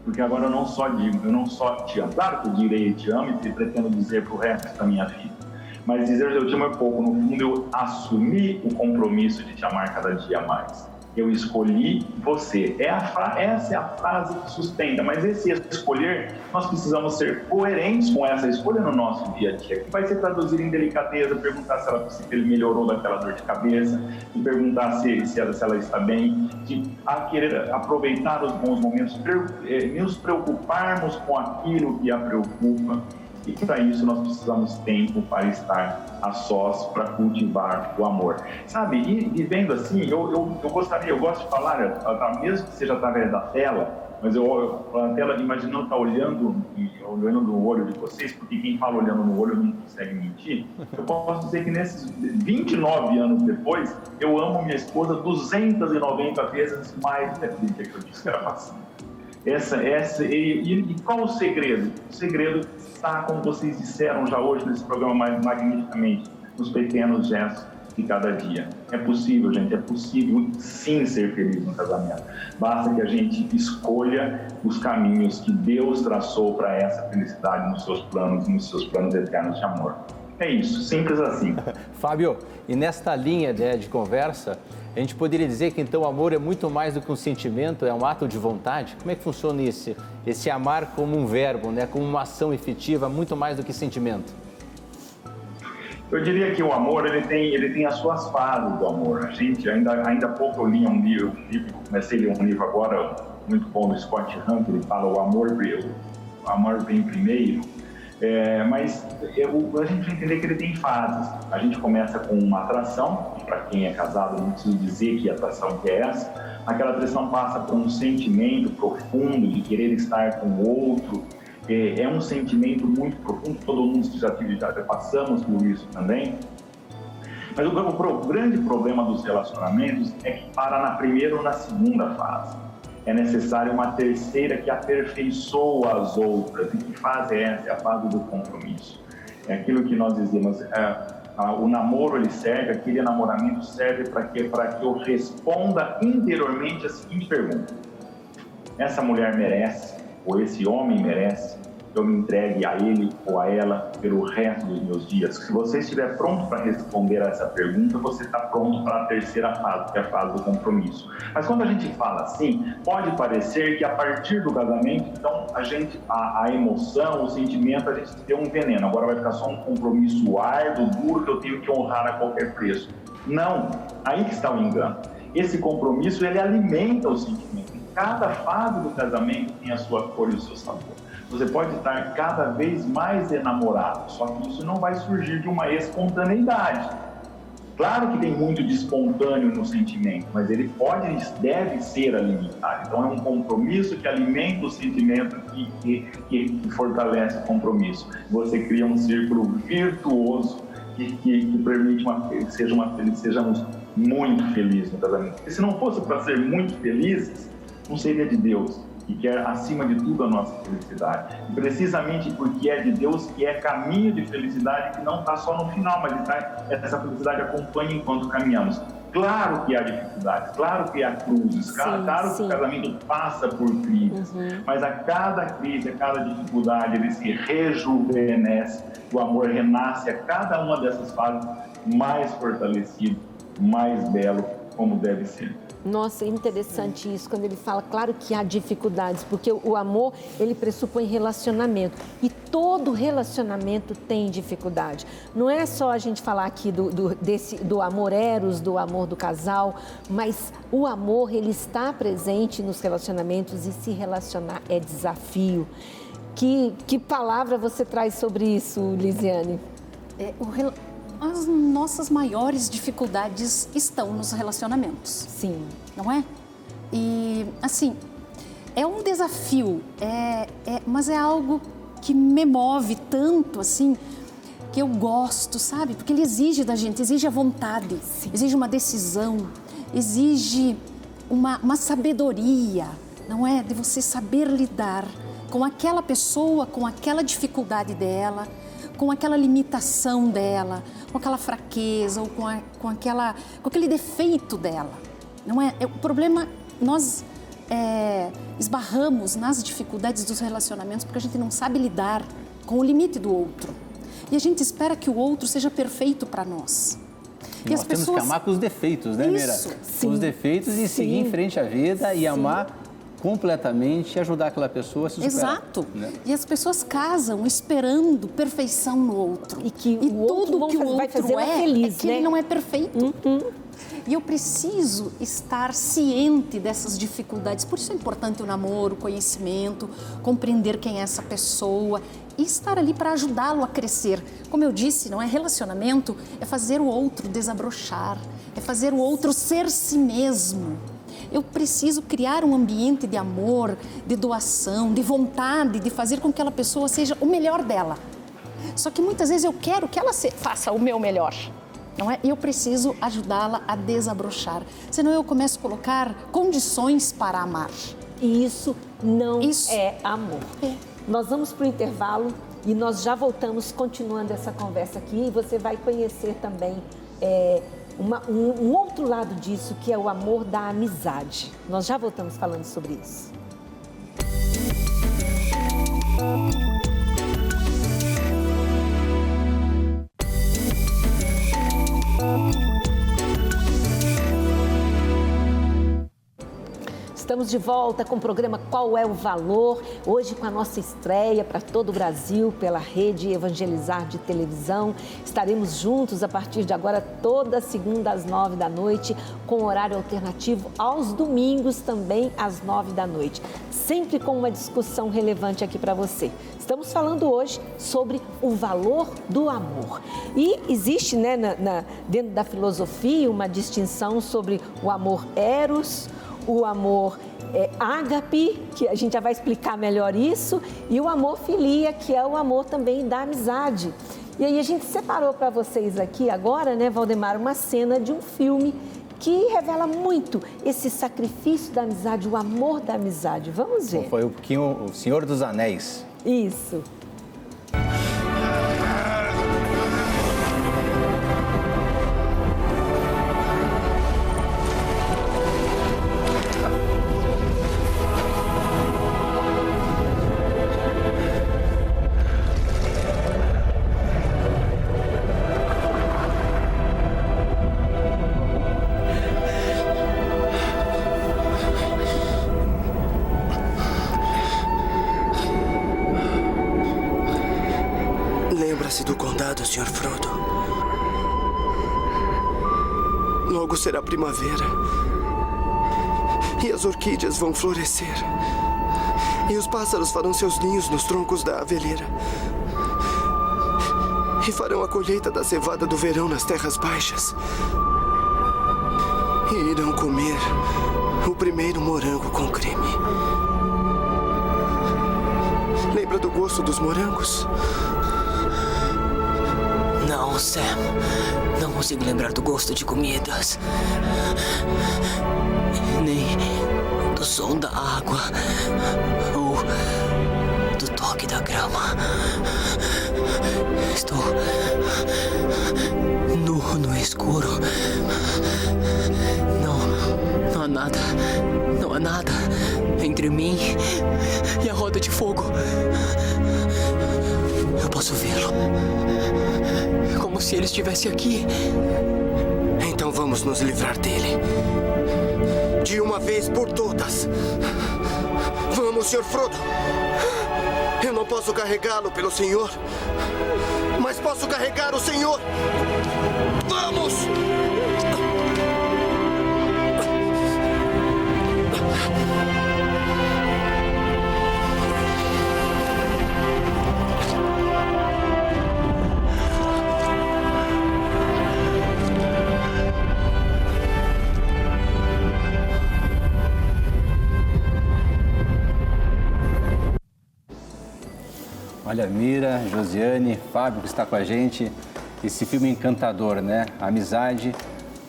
Speaker 7: Porque agora eu não só digo, eu não só te amo. Claro que eu direi te amo e pretendo dizer para o resto da minha vida. Mas dizer eu te amo é pouco. No fundo, eu assumi o compromisso de te amar cada dia mais. Eu escolhi você. É a, essa é a frase que sustenta, mas esse escolher, nós precisamos ser coerentes com essa escolha no nosso dia a dia, que vai ser traduzir em delicadeza, perguntar se, ela, se ele melhorou daquela dor de cabeça, de perguntar se, se, ela, se ela está bem, de a querer aproveitar os bons momentos, eh, nos preocuparmos com aquilo que a preocupa e para isso nós precisamos tempo para estar a sós, para cultivar o amor. Sabe, e vivendo assim, eu, eu, eu gostaria, eu gosto de falar, mesmo que seja através da tela, mas eu, a tela imaginando estar tá olhando, olhando no olho de vocês, porque quem fala olhando no olho não consegue mentir. Eu posso dizer que nesses 29 anos depois, eu amo minha esposa 290 vezes mais do que eu disse que era fácil. Essa, essa, e, e, qual o segredo? O segredo como vocês disseram já hoje nesse programa mais magnificamente, nos pequenos gestos de cada dia. É possível, gente, é possível sim ser feliz no casamento. Basta que a gente escolha os caminhos que Deus traçou para essa felicidade nos seus planos, nos seus planos eternos de amor. É isso, simples assim.
Speaker 2: Fábio, e nesta linha de, de conversa, a gente poderia dizer que então o amor é muito mais do que um sentimento, é um ato de vontade? Como é que funciona esse, esse amar como um verbo, né? como uma ação efetiva, muito mais do que sentimento?
Speaker 7: Eu diria que o amor ele tem, ele tem as suas fases do amor. A gente, ainda, ainda há pouco eu li um livro, comecei a ler um livro agora, muito bom do Scott que ele fala o amor, o amor vem primeiro. É, mas eu, a gente vai entender que ele tem fases. A gente começa com uma atração, para quem é casado não preciso dizer que atração que é essa. Aquela atração passa por um sentimento profundo de querer estar com o outro. É, é um sentimento muito profundo, todo mundo já, já passamos por isso também. Mas o, o, o grande problema dos relacionamentos é que para na primeira ou na segunda fase é necessária uma terceira que aperfeiçoa as outras. E que fase é essa? É a fase do compromisso. É aquilo que nós dizemos, é, o namoro ele serve, aquele namoramento serve para que, que eu responda interiormente a seguinte pergunta: essa mulher merece, ou esse homem merece, eu me entregue a ele ou a ela pelo resto dos meus dias? Se você estiver pronto para responder a essa pergunta, você está pronto para a terceira fase, que é a fase do compromisso. Mas quando a gente fala assim, pode parecer que a partir do casamento, então a gente, a, a emoção, o sentimento, a gente tem um veneno. Agora vai ficar só um compromisso árduo, duro, que eu tenho que honrar a qualquer preço. Não, aí que está o engano. Esse compromisso, ele alimenta o sentimento. Cada fase do casamento tem a sua cor e o seu sabor. Você pode estar cada vez mais enamorado, só que isso não vai surgir de uma espontaneidade. Claro que tem muito de espontâneo no sentimento, mas ele pode e deve ser alimentado. Então é um compromisso que alimenta o sentimento e que, que, que, fortalece o compromisso. Você cria um círculo virtuoso que, que, que permite uma, que seja uma, sejamos muito felizes no casamento. Porque se não fosse para ser muito felizes, não seria de Deus e quer acima de tudo a nossa felicidade. E precisamente porque é de Deus que é caminho de felicidade que não está só no final, mas tá, essa felicidade acompanha enquanto caminhamos. Claro que há dificuldades, claro que há cruzes, sim, claro sim. que o casamento passa por crises, uhum. mas a cada crise, a cada dificuldade, ele se rejuvenesce, o amor renasce a cada uma dessas fases mais fortalecido, mais belo, como deve ser.
Speaker 1: Nossa, interessante isso, quando ele fala, claro que há dificuldades, porque o amor, ele pressupõe relacionamento. E todo relacionamento tem dificuldade. Não é só a gente falar aqui do, do, desse, do amor eros, do amor do casal, mas o amor, ele está presente nos relacionamentos e se relacionar é desafio. Que, que palavra você traz sobre isso, Lisiane?
Speaker 3: É, o as nossas maiores dificuldades estão nos relacionamentos.
Speaker 1: Sim.
Speaker 3: Não é? E, assim, é um desafio, é, é, mas é algo que me move tanto, assim, que eu gosto, sabe? Porque ele exige da gente, exige a vontade, Sim. exige uma decisão, exige uma, uma sabedoria, não é? De você saber lidar com aquela pessoa, com aquela dificuldade dela, com aquela limitação dela, com aquela fraqueza ou com, a, com, aquela, com aquele defeito dela. Não é? é o problema, nós é, esbarramos nas dificuldades dos relacionamentos porque a gente não sabe lidar com o limite do outro. E a gente espera que o outro seja perfeito para nós. E
Speaker 2: Nós
Speaker 3: as
Speaker 2: temos
Speaker 3: pessoas...
Speaker 2: que amar com os defeitos, né, Mira?
Speaker 3: Isso,
Speaker 2: Com os defeitos e seguir em frente à vida e amar completamente e ajudar aquela pessoa a se superar.
Speaker 3: Exato.
Speaker 2: né?
Speaker 3: E as pessoas casam esperando perfeição no outro.
Speaker 1: E que o outro
Speaker 3: tudo
Speaker 1: vão
Speaker 3: que o
Speaker 1: vai
Speaker 3: outro
Speaker 1: fazê-la
Speaker 3: é,
Speaker 1: feliz,
Speaker 3: é que
Speaker 1: né?
Speaker 3: ele não é perfeito. E eu preciso estar ciente dessas dificuldades. Por isso é importante o namoro, o conhecimento, compreender quem é essa pessoa e estar ali para ajudá-lo a crescer. Como eu disse, não é relacionamento, é fazer o outro desabrochar, é fazer o outro ser si mesmo. Eu preciso criar um ambiente de amor, de doação, de vontade de fazer com que aquela pessoa seja o melhor dela. Só que muitas vezes eu quero que ela se- faça o meu melhor. Não é? E eu preciso ajudá-la a desabrochar. Senão eu começo a colocar condições para amar.
Speaker 1: E isso não
Speaker 3: Isso.
Speaker 1: é amor.
Speaker 3: É.
Speaker 1: Nós vamos para o intervalo e nós já voltamos continuando essa conversa aqui e você vai conhecer também é, uma- um, um outro lado disso que é o amor da amizade. Nós já voltamos falando sobre isso. Estamos de volta com o programa Qual é o Valor? Hoje com a nossa estreia para todo o Brasil pela rede Evangelizar de televisão. Estaremos juntos a partir de agora toda segunda às nove da noite, com horário alternativo aos domingos também às nove da noite. Sempre com uma discussão relevante aqui para você. Estamos falando hoje sobre o valor do amor. E existe né, na- na- dentro da filosofia uma distinção sobre o amor eros, o amor é, ágape, que a gente já vai explicar melhor isso, e o amor filia, que é o amor também da amizade. E aí a gente separou para vocês aqui agora, né, Valdemar, uma cena de um filme que revela muito esse sacrifício da amizade, o amor da amizade. Vamos ver.
Speaker 2: Foi o, o Senhor dos Anéis.
Speaker 1: Isso.
Speaker 8: E os pássaros farão seus ninhos nos troncos da aveleira. E farão a colheita da cevada do verão nas terras baixas. E irão comer o primeiro morango com creme. Lembra do gosto dos morangos?
Speaker 9: Não, Sam. Não consigo lembrar do gosto de comidas. Nem do som da água. Ou do toque da grama. Estou nu no escuro. Não, não há nada. Não há nada entre mim e a roda de fogo. Eu posso vê-lo. Como se ele estivesse aqui.
Speaker 8: Então vamos nos livrar dele. De uma vez por todas. Vamos, Sr. Frodo. Eu não posso carregá-lo pelo Senhor. Mas posso carregar o Senhor. Vamos!
Speaker 2: Olha, Mira, Josiane, Fábio que está com a gente. Esse filme encantador, né? A amizade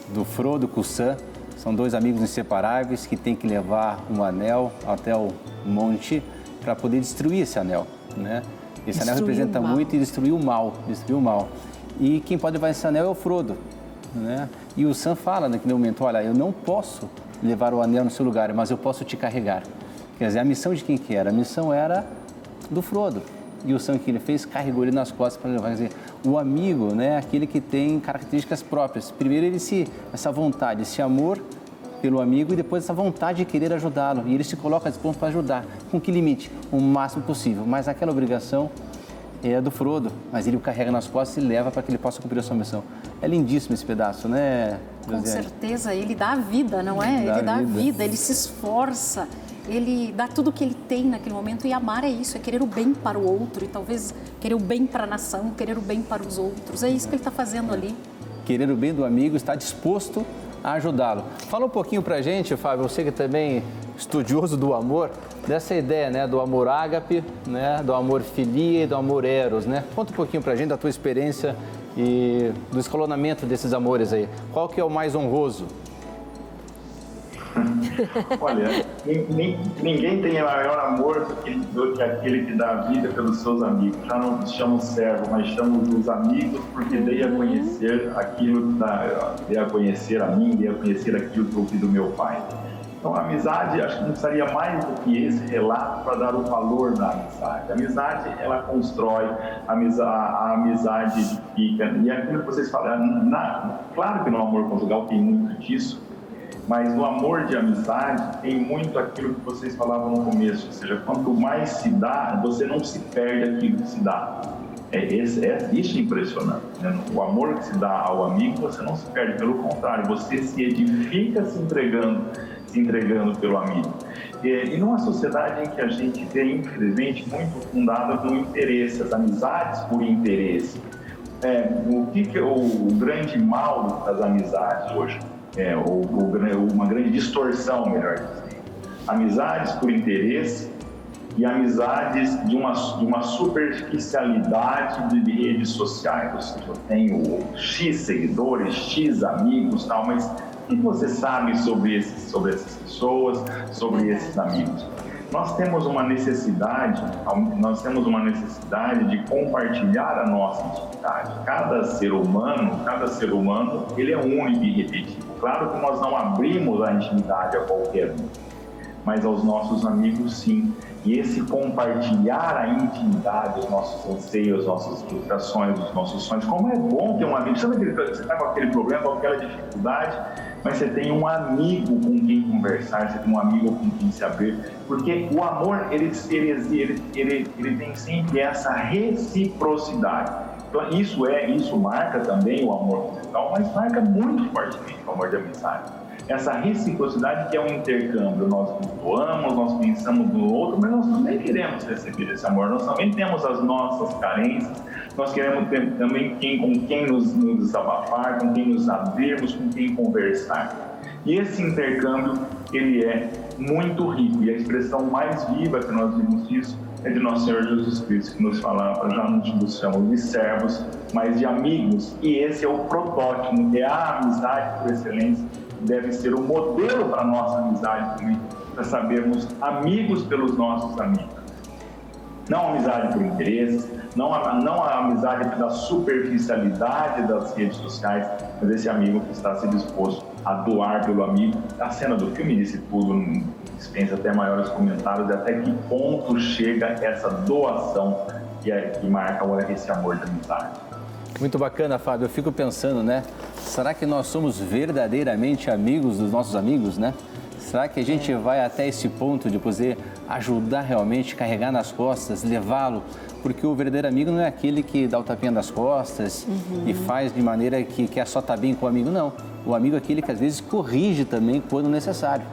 Speaker 2: do Frodo com o Sam. São dois amigos inseparáveis que têm que levar um anel até o monte para poder destruir esse anel, né? Esse anel
Speaker 1: Destruir o
Speaker 2: representa muito e destruir o mal, destruir o mal. E quem pode levar esse anel é o Frodo, né? E o Sam fala naquele momento, olha, eu não posso levar o anel no seu lugar, mas eu posso te carregar. Quer dizer, a missão de quem que era? A missão era do Frodo. E o sangue que ele fez carregou ele nas costas para levar. Quer dizer, o amigo, né, aquele que tem características próprias. Primeiro ele se essa vontade, esse amor pelo amigo e depois essa vontade de querer ajudá-lo. E ele se coloca à disposição para ajudar. Com que limite? O máximo possível. Mas aquela obrigação é do Frodo, mas ele o carrega nas costas e leva para que ele possa cumprir a sua missão. É lindíssimo esse pedaço, né?
Speaker 3: Com certeza, ele dá a vida, não é?
Speaker 2: Dá
Speaker 3: ele dá a
Speaker 2: vida.
Speaker 3: vida, ele se esforça, ele dá tudo o que ele tem naquele momento. E amar é isso, é querer o bem para o outro e talvez querer o bem para a nação, querer o bem para os outros. É isso que ele está fazendo ali.
Speaker 2: Querer o bem do amigo, está disposto a ajudá-lo. Fala um pouquinho pra gente, Fábio, você que também é estudioso do amor, dessa ideia, né, do amor ágape, né, do amor filia e do amor eros, né? Conta um pouquinho pra gente da tua experiência e do escalonamento desses amores aí. Qual que é o mais honroso?
Speaker 7: Olha, nin- nin- ninguém tem maior amor do que, aquele que dá a vida pelos seus amigos. Já não chamo servo, mas chamo os amigos porque dei a conhecer aquilo que dei a conhecer a mim, dei a conhecer aquilo que ouvi do meu pai. Então, a amizade, acho que não precisaria mais do que esse relato para dar o valor da amizade. A amizade, ela constrói, a amizade, a amizade edifica. E aquilo que vocês falaram, na- claro que no amor conjugal tem muito disso, mas no amor de amizade tem muito aquilo que vocês falavam no começo, ou seja, quanto mais se dá, você não se perde aquilo que se dá. É, esse, é isso é impressionante. Né? O amor que se dá ao amigo, você não se perde, pelo contrário, você se edifica se entregando, se entregando pelo amigo. E, e numa sociedade em que a gente vê, infelizmente, muito fundada no interesse, as amizades por interesse. É, o que, que é o grande mal das amizades hoje? É, o, o gra- uma grande distorção, melhor dizendo. Amizades por interesse e amizades de uma, de uma superficialidade de redes sociais. Ou seja, eu tenho X seguidores, X amigos tal, mas o que você sabe sobre, esses, sobre essas pessoas, sobre esses amigos? Nós temos uma necessidade, nós temos uma necessidade de compartilhar a nossa intimidade. Cada ser humano, cada ser humano, ele é único e irrepetível. Claro que nós não abrimos a intimidade a qualquer um, mas aos nossos amigos sim. E esse compartilhar a intimidade, os nossos anseios, as nossas frustrações, os nossos sonhos, como é bom ter um amigo. Você está com aquele problema, com aquela dificuldade, mas você tem um amigo com quem conversar, você tem um amigo com quem se abrir, porque o amor, ele, ele, ele, ele, ele tem sempre essa reciprocidade. Então, isso é, isso marca também o amor conjugal, mas marca muito fortemente o amor de amizade essa reciprocidade que é um intercâmbio. Nós doamos, nós pensamos no outro, mas nós também queremos receber esse amor. Nós também temos as nossas carências, nós queremos ter também quem, com quem nos, nos desabafar, com quem nos abrirmos, com quem conversar. E esse intercâmbio, ele é muito rico. E a expressão mais viva que nós vimos disso é de nosso Senhor Jesus Cristo, que nos falava, já não nos chamamos de servos, mas de amigos. E esse é o protótipo, é a amizade por excelência deve ser o modelo para a nossa amizade também, para sabermos amigos pelos nossos amigos. Não amizade por interesses, não a, não a amizade pela superficialidade das redes sociais, mas esse amigo que está se disposto a doar pelo amigo. A cena do filme disse tudo, dispensa até maiores comentários, até que ponto chega essa doação que, é, que marca esse amor de amizade.
Speaker 2: Muito bacana, Fábio. Eu fico pensando, né? Será que nós somos verdadeiramente amigos dos nossos amigos, né? Será que a gente vai até esse ponto de poder ajudar realmente, carregar nas costas, levá-lo? Porque o verdadeiro amigo não é aquele que dá o tapinha das costas
Speaker 1: Uhum.
Speaker 2: e faz de maneira que quer só estar bem com o amigo, não. O amigo é aquele que às vezes corrige também quando necessário.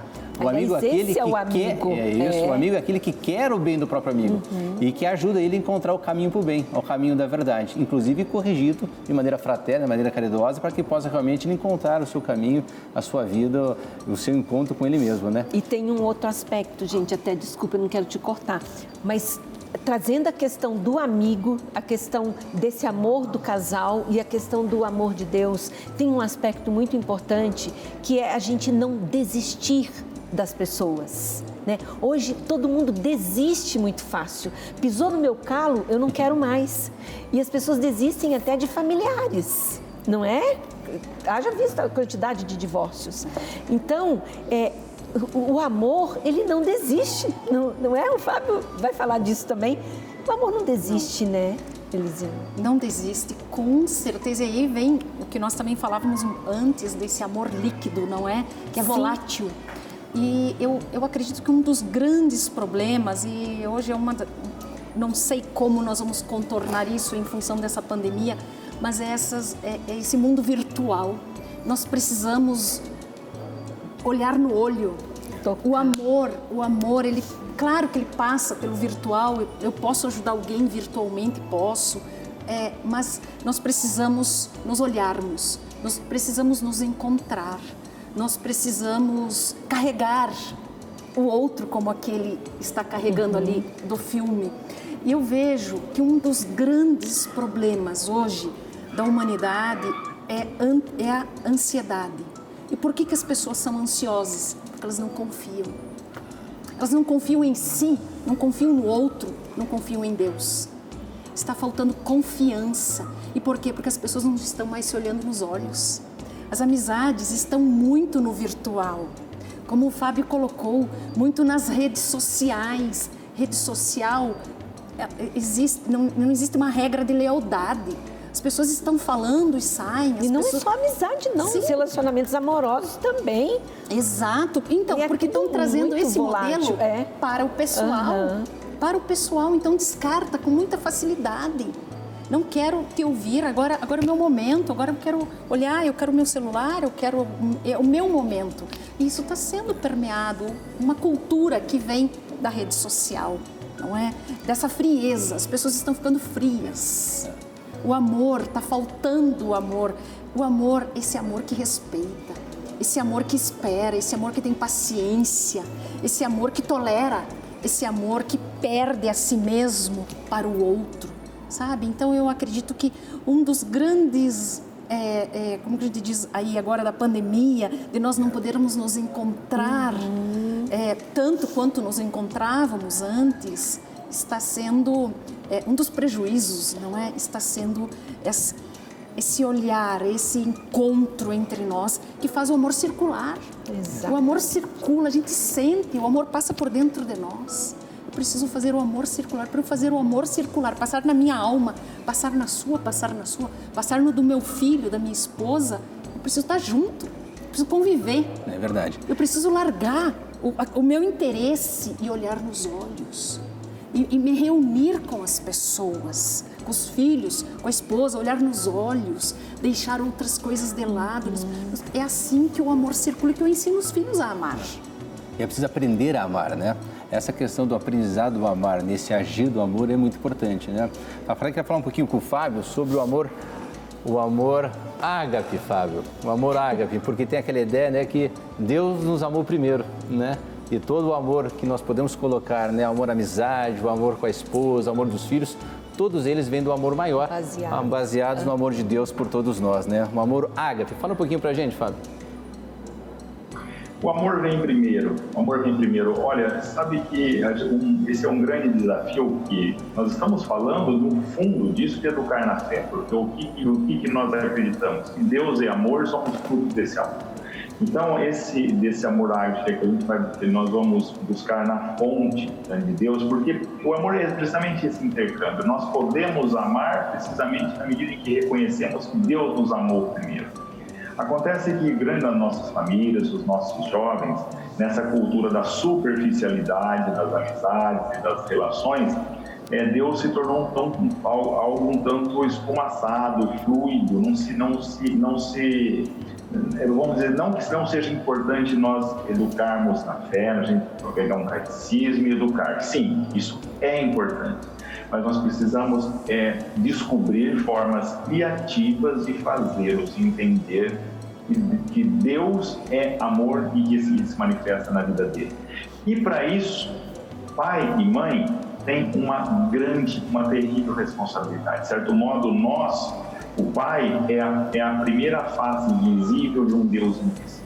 Speaker 2: O amigo é aquele
Speaker 1: esse é
Speaker 2: que
Speaker 1: o
Speaker 2: quer,
Speaker 1: amigo.
Speaker 2: é isso,
Speaker 1: É.
Speaker 2: o amigo é aquele que quer o bem do próprio amigo
Speaker 1: Uhum.
Speaker 2: e que ajuda ele a encontrar o caminho para o bem, o caminho da verdade, inclusive corrigido de maneira fraterna, de maneira caridosa, para que possa realmente encontrar o seu caminho, a sua vida, o seu encontro com ele mesmo, né?
Speaker 1: E tem um outro aspecto, gente, até desculpa, eu não quero te cortar, mas trazendo a questão do amigo, a questão desse amor do casal e a questão do amor de Deus, tem um aspecto muito importante que é a gente não desistir das pessoas. Né? Hoje todo mundo desiste muito fácil. Pisou no meu calo, eu não quero mais. E as pessoas desistem até de familiares, não é? Haja visto a quantidade de divórcios. Então, é, o, amor, ele não desiste, não, não é? O Fábio vai falar disso também. O amor não desiste, né, Elisiane?
Speaker 3: Não desiste, com certeza. E aí vem o que nós também falávamos antes desse amor líquido, não é? Que é
Speaker 1: Sim.
Speaker 3: volátil. E eu, eu acredito que um dos grandes problemas, e hoje é uma. Não sei como nós vamos contornar isso em função dessa pandemia, mas é, essas, é, é esse mundo virtual. Nós precisamos olhar no olho. O amor, o amor, ele, claro que ele passa pelo virtual. Eu, eu posso ajudar alguém virtualmente, posso. É, mas nós precisamos nos olharmos. Nós precisamos nos encontrar. Nós precisamos carregar o outro como aquele está carregando ali do filme. E eu vejo que um dos grandes problemas hoje da humanidade é, é a ansiedade. E por que, que as pessoas são ansiosas? Porque elas não confiam. Elas não confiam em si, não confiam no outro, não confiam em Deus. Está faltando confiança. E por quê? Porque as pessoas não estão mais se olhando nos olhos. As amizades estão muito no virtual. Como o Fábio colocou, muito nas redes sociais. Rede social, é, existe, não, não existe uma regra de lealdade. As pessoas estão falando e saem.
Speaker 1: E não
Speaker 3: pessoas...
Speaker 1: é só amizade, não.
Speaker 3: Sim.
Speaker 1: Os relacionamentos amorosos também.
Speaker 3: Exato. Então,
Speaker 1: é
Speaker 3: porque estão trazendo esse
Speaker 1: volátil,
Speaker 3: modelo
Speaker 1: é.
Speaker 3: para o pessoal.
Speaker 1: Aham.
Speaker 3: Para o pessoal, então descarta com muita facilidade. Não quero te ouvir, agora, agora é o meu momento, agora eu quero olhar, eu quero o meu celular, eu quero é o meu momento. E isso está sendo permeado, uma cultura que vem da rede social, não é? Dessa frieza, as pessoas estão ficando frias. O amor, está faltando o amor. O amor, esse amor que respeita, esse amor que espera, esse amor que tem paciência, esse amor que tolera, esse amor que perde a si mesmo para o outro, sabe? Então eu acredito que um dos grandes é, é, como que a gente diz aí agora da pandemia, de nós não podermos nos encontrar é, tanto quanto nos encontrávamos antes, está sendo é, um dos prejuízos, não é? Está sendo esse, esse olhar, esse encontro entre nós que faz o amor circular.
Speaker 1: Exato.
Speaker 3: O amor circula, a gente sente, o amor passa por dentro de nós. Eu preciso fazer o amor circular. Para eu fazer o amor circular, passar na minha alma, passar na sua, passar na sua, passar no do meu filho, da minha esposa, eu preciso estar junto, eu preciso conviver.
Speaker 2: É verdade.
Speaker 3: Eu preciso largar o, o meu interesse e olhar nos olhos. E, e me reunir com as pessoas, com os filhos, com a esposa, olhar nos olhos, deixar outras coisas de lado. É assim que o amor circula, que eu ensino os filhos a amar.
Speaker 2: E é preciso aprender a amar, né? Essa questão do aprendizado do amar, nesse agir do amor, é muito importante, né? A Fran quer falar um pouquinho com o Fábio sobre o amor, o amor ágape, Fábio. O amor ágape, porque tem aquela ideia, né, que Deus nos amou primeiro, né? E todo o amor que nós podemos colocar, né? Amor à amizade, o amor com a esposa, o amor dos filhos, todos eles vêm do amor maior,
Speaker 1: Baseado.
Speaker 2: baseados no amor de Deus por todos nós, né? O amor ágape. Fala um pouquinho pra gente, Fábio.
Speaker 7: O amor vem primeiro. O amor vem primeiro. Olha, sabe que esse é um grande desafio que nós estamos falando no fundo disso de educar na fé, porque o que, o que, nós acreditamos? Que Deus é amor, somos fruto desse amor. Então, esse desse amor ágape que a gente vai, nós vamos buscar na fonte né, de Deus, porque o amor é precisamente esse intercâmbio. Nós podemos amar precisamente na medida em que reconhecemos que Deus nos amou primeiro. Acontece que grande das nossas famílias, os nossos jovens, nessa cultura da superficialidade das amizades e das relações, é, Deus se tornou um tanto, algo, um tanto esfumaçado, fluido, não se, não se, não se, é, vamos dizer, não que não seja importante nós educarmos na fé, a gente pegar um catecismo e educar. Sim, isso é importante mas nós precisamos é, descobrir formas criativas de fazê-los entender que, Deus é amor e que isso se manifesta na vida dele. E para isso, pai e mãe têm uma grande, uma terrível responsabilidade. De certo modo, nós, o pai, é a, é a primeira face invisível de um Deus invisível.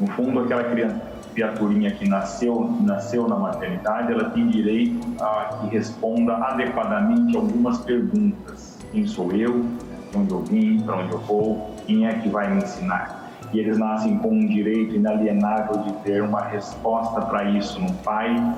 Speaker 7: No fundo, aquela criança criaturinha que nasceu, nasceu na maternidade, ela tem direito a que responda adequadamente algumas perguntas. Quem sou eu? De onde eu vim? Para onde eu vou? Quem é que vai me ensinar? e eles nascem com um direito inalienável de ter uma resposta para isso no pai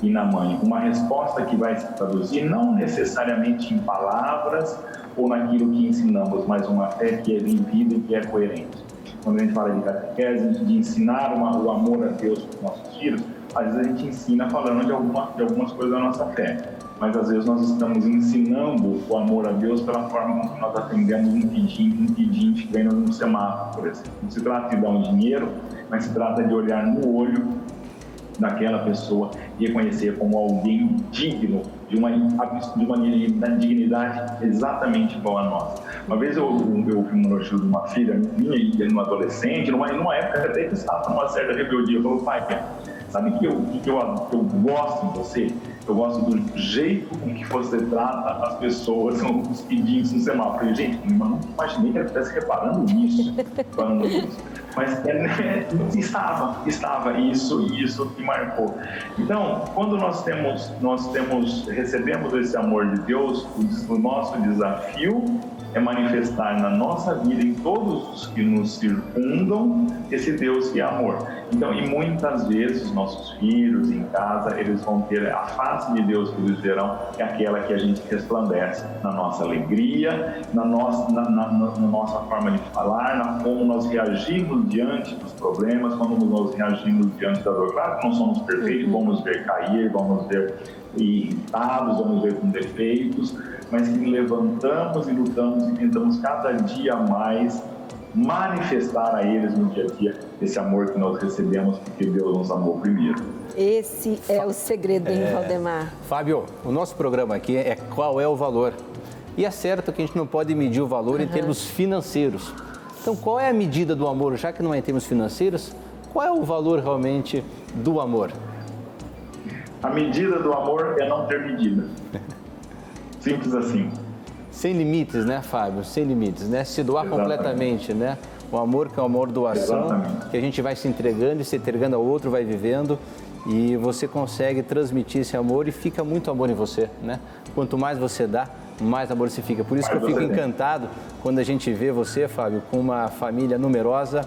Speaker 7: e na mãe. Uma resposta que vai se traduzir não necessariamente em palavras ou naquilo que ensinamos, mas uma fé que é vivida e que é coerente. Quando a gente fala de catequese, de ensinar uma, o amor a Deus para os nossos filhos, às vezes a gente ensina falando de, alguma, de algumas coisas da nossa fé, mas às vezes nós estamos ensinando o amor a Deus pela forma como nós atendemos um pedinte, um pedinte que vem no semáforo, por exemplo. Não se trata de dar um dinheiro, mas se trata de olhar no olho daquela pessoa e reconhecer como alguém digno de uma, de uma dignidade exatamente igual a nossa. Uma vez eu, fui no estilo de uma filha minha, e numa adolescente, numa, numa época até que estava numa certa rebeldia, falou, pai, Sabe que, eu, que, eu, que eu gosto em você? Eu gosto do jeito com que você trata as pessoas, os pedinhos no semáforo. falei, gente, eu não imaginei que ela estivesse reparando nisso, isso. Mas é, estava, estava isso e isso que marcou. Então, quando nós temos, nós temos, recebemos esse amor de Deus, o nosso desafio é manifestar na nossa vida, em todos os que nos circundam, esse Deus que é amor. Então, e muitas vezes nossos filhos em casa, eles vão ter a face de Deus que eles verão, é aquela que a gente resplandece na nossa alegria, na nossa, na, na, na nossa forma de falar, na como nós reagimos diante dos problemas, como nós reagimos diante da dor. Claro que não somos perfeitos, vamos ver cair, vamos ver irritados, vamos ver com defeitos, mas que levantamos e lutamos e tentamos cada dia mais manifestar a eles no dia a dia esse amor que nós recebemos porque Deus nos amou primeiro.
Speaker 1: Esse é o segredo, hein, é... Valdemar?
Speaker 2: Fábio, o nosso programa aqui é qual é o valor. E é certo que a gente não pode medir o valor uhum. em termos financeiros. Então, qual é a medida do amor, já que não é em termos financeiros? Qual é o valor realmente do amor?
Speaker 7: A medida do amor é não ter medida. Simples assim.
Speaker 2: Sem limites, né, Fábio? Sem limites, né? Se doar Exatamente. completamente, né? O amor que é o amor doação, Exatamente. que a gente vai se entregando e se entregando ao outro, vai vivendo e você consegue transmitir esse amor e fica muito amor em você, né? Quanto mais você dá, mais amor você fica. Por isso mais que eu fico encantado quando a gente vê você, Fábio, com uma família numerosa,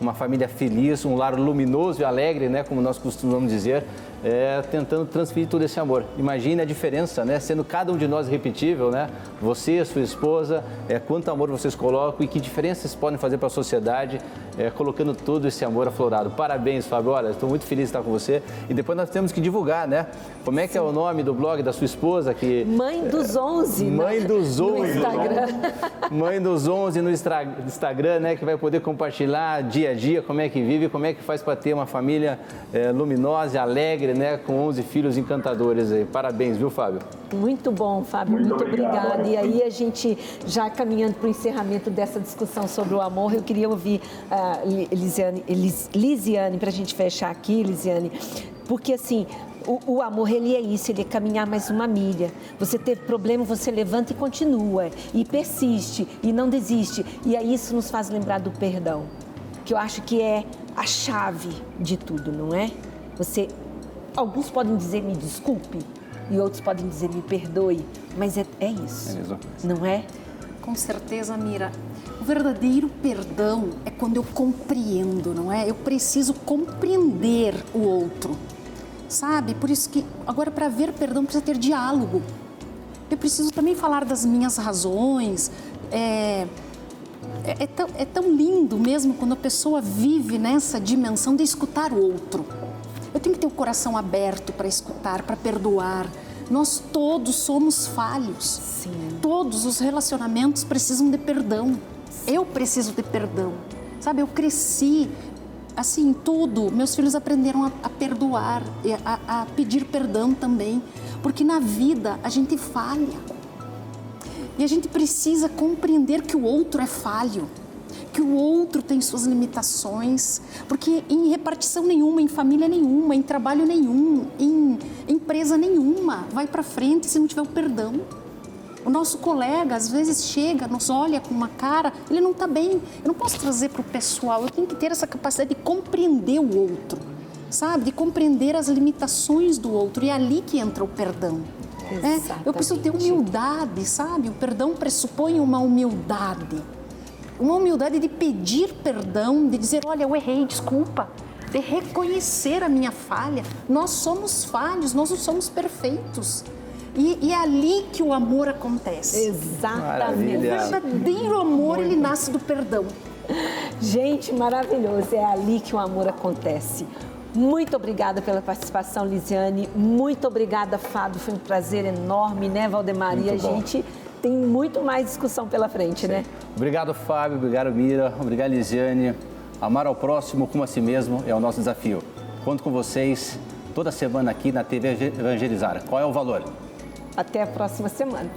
Speaker 2: uma família feliz, um lar luminoso e alegre, né, como nós costumamos dizer, é, tentando transferir todo esse amor. Imagine a diferença, né? Sendo cada um de nós repetível, né? Você, sua esposa, é, quanto amor vocês colocam e que diferença vocês podem fazer para a sociedade, é, colocando todo esse amor aflorado. Parabéns, Fábio. Olha, estou muito feliz de estar com você. E depois nós temos que divulgar, né? Como é que Sim. é o nome do blog da sua esposa? Que,
Speaker 1: Mãe dos Onze.
Speaker 2: Né? Mãe dos Onze. No Instagram. Mãe dos Onze no Instagram, né? Que vai poder compartilhar dia a dia como é que vive, como é que faz para ter uma família é, luminosa, alegre alegre, né? Com 11 filhos encantadores aí. Parabéns, viu, Fábio?
Speaker 1: Muito bom, Fábio. Muito, muito obrigada. E aí a gente, já caminhando para o encerramento dessa discussão sobre o amor, eu queria ouvir a uh, Lisiane, Lisiane para a gente fechar aqui, Lisiane, porque assim, o, o, amor, ele é isso, ele é caminhar mais uma milha. Você teve problema, você levanta e continua, e persiste, e não desiste. E aí isso nos faz lembrar do perdão, que eu acho que é a chave de tudo, não é? Você Alguns podem dizer me desculpe e outros podem dizer me perdoe, mas é, é isso, é não é?
Speaker 3: Com certeza, Mira. O verdadeiro perdão é quando eu compreendo, não é? Eu preciso compreender o outro, sabe? Por isso que agora para ver perdão precisa ter diálogo. Eu preciso também falar das minhas razões. É, é, é, tão, é tão lindo mesmo quando a pessoa vive nessa dimensão de escutar o outro eu tenho que ter o coração aberto para escutar, para perdoar. Nós todos somos falhos.
Speaker 1: Sim.
Speaker 3: Todos os relacionamentos precisam de perdão. Eu preciso de perdão. Sabe, eu cresci assim, tudo. Meus filhos aprenderam a, a perdoar, a, a pedir perdão também. Porque na vida a gente falha. E a gente precisa compreender que o outro é falho que o outro tem suas limitações, porque em repartição nenhuma, em família nenhuma, em trabalho nenhum, em empresa nenhuma vai para frente se não tiver o perdão. O nosso colega às vezes chega, nos olha com uma cara, ele não está bem. Eu não posso trazer para o pessoal, eu tenho que ter essa capacidade de compreender o outro, sabe? De compreender as limitações do outro. E é ali que entra o perdão. É, eu preciso ter humildade, sabe? O perdão pressupõe uma humildade uma humildade de pedir perdão, de dizer: olha, eu errei, desculpa. De reconhecer a minha falha. Nós somos falhos, nós não somos perfeitos. E, e é ali que o amor acontece.
Speaker 1: Exatamente.
Speaker 3: O verdadeiro amor, ele nasce do perdão.
Speaker 1: Gente, maravilhoso. É ali que o amor acontece. Muito obrigada pela participação, Lisiane. Muito obrigada, Fábio. Foi um prazer enorme, né, Valdemar? E a gente tem muito mais discussão pela frente,
Speaker 2: Sim.
Speaker 1: né?
Speaker 2: Obrigado, Fábio. Obrigado, Mira. Obrigado, Lisiane. Amar ao próximo como a si mesmo é o nosso desafio. Conto com vocês toda semana aqui na TV Evangelizar. Qual é o valor?
Speaker 1: Até a próxima semana.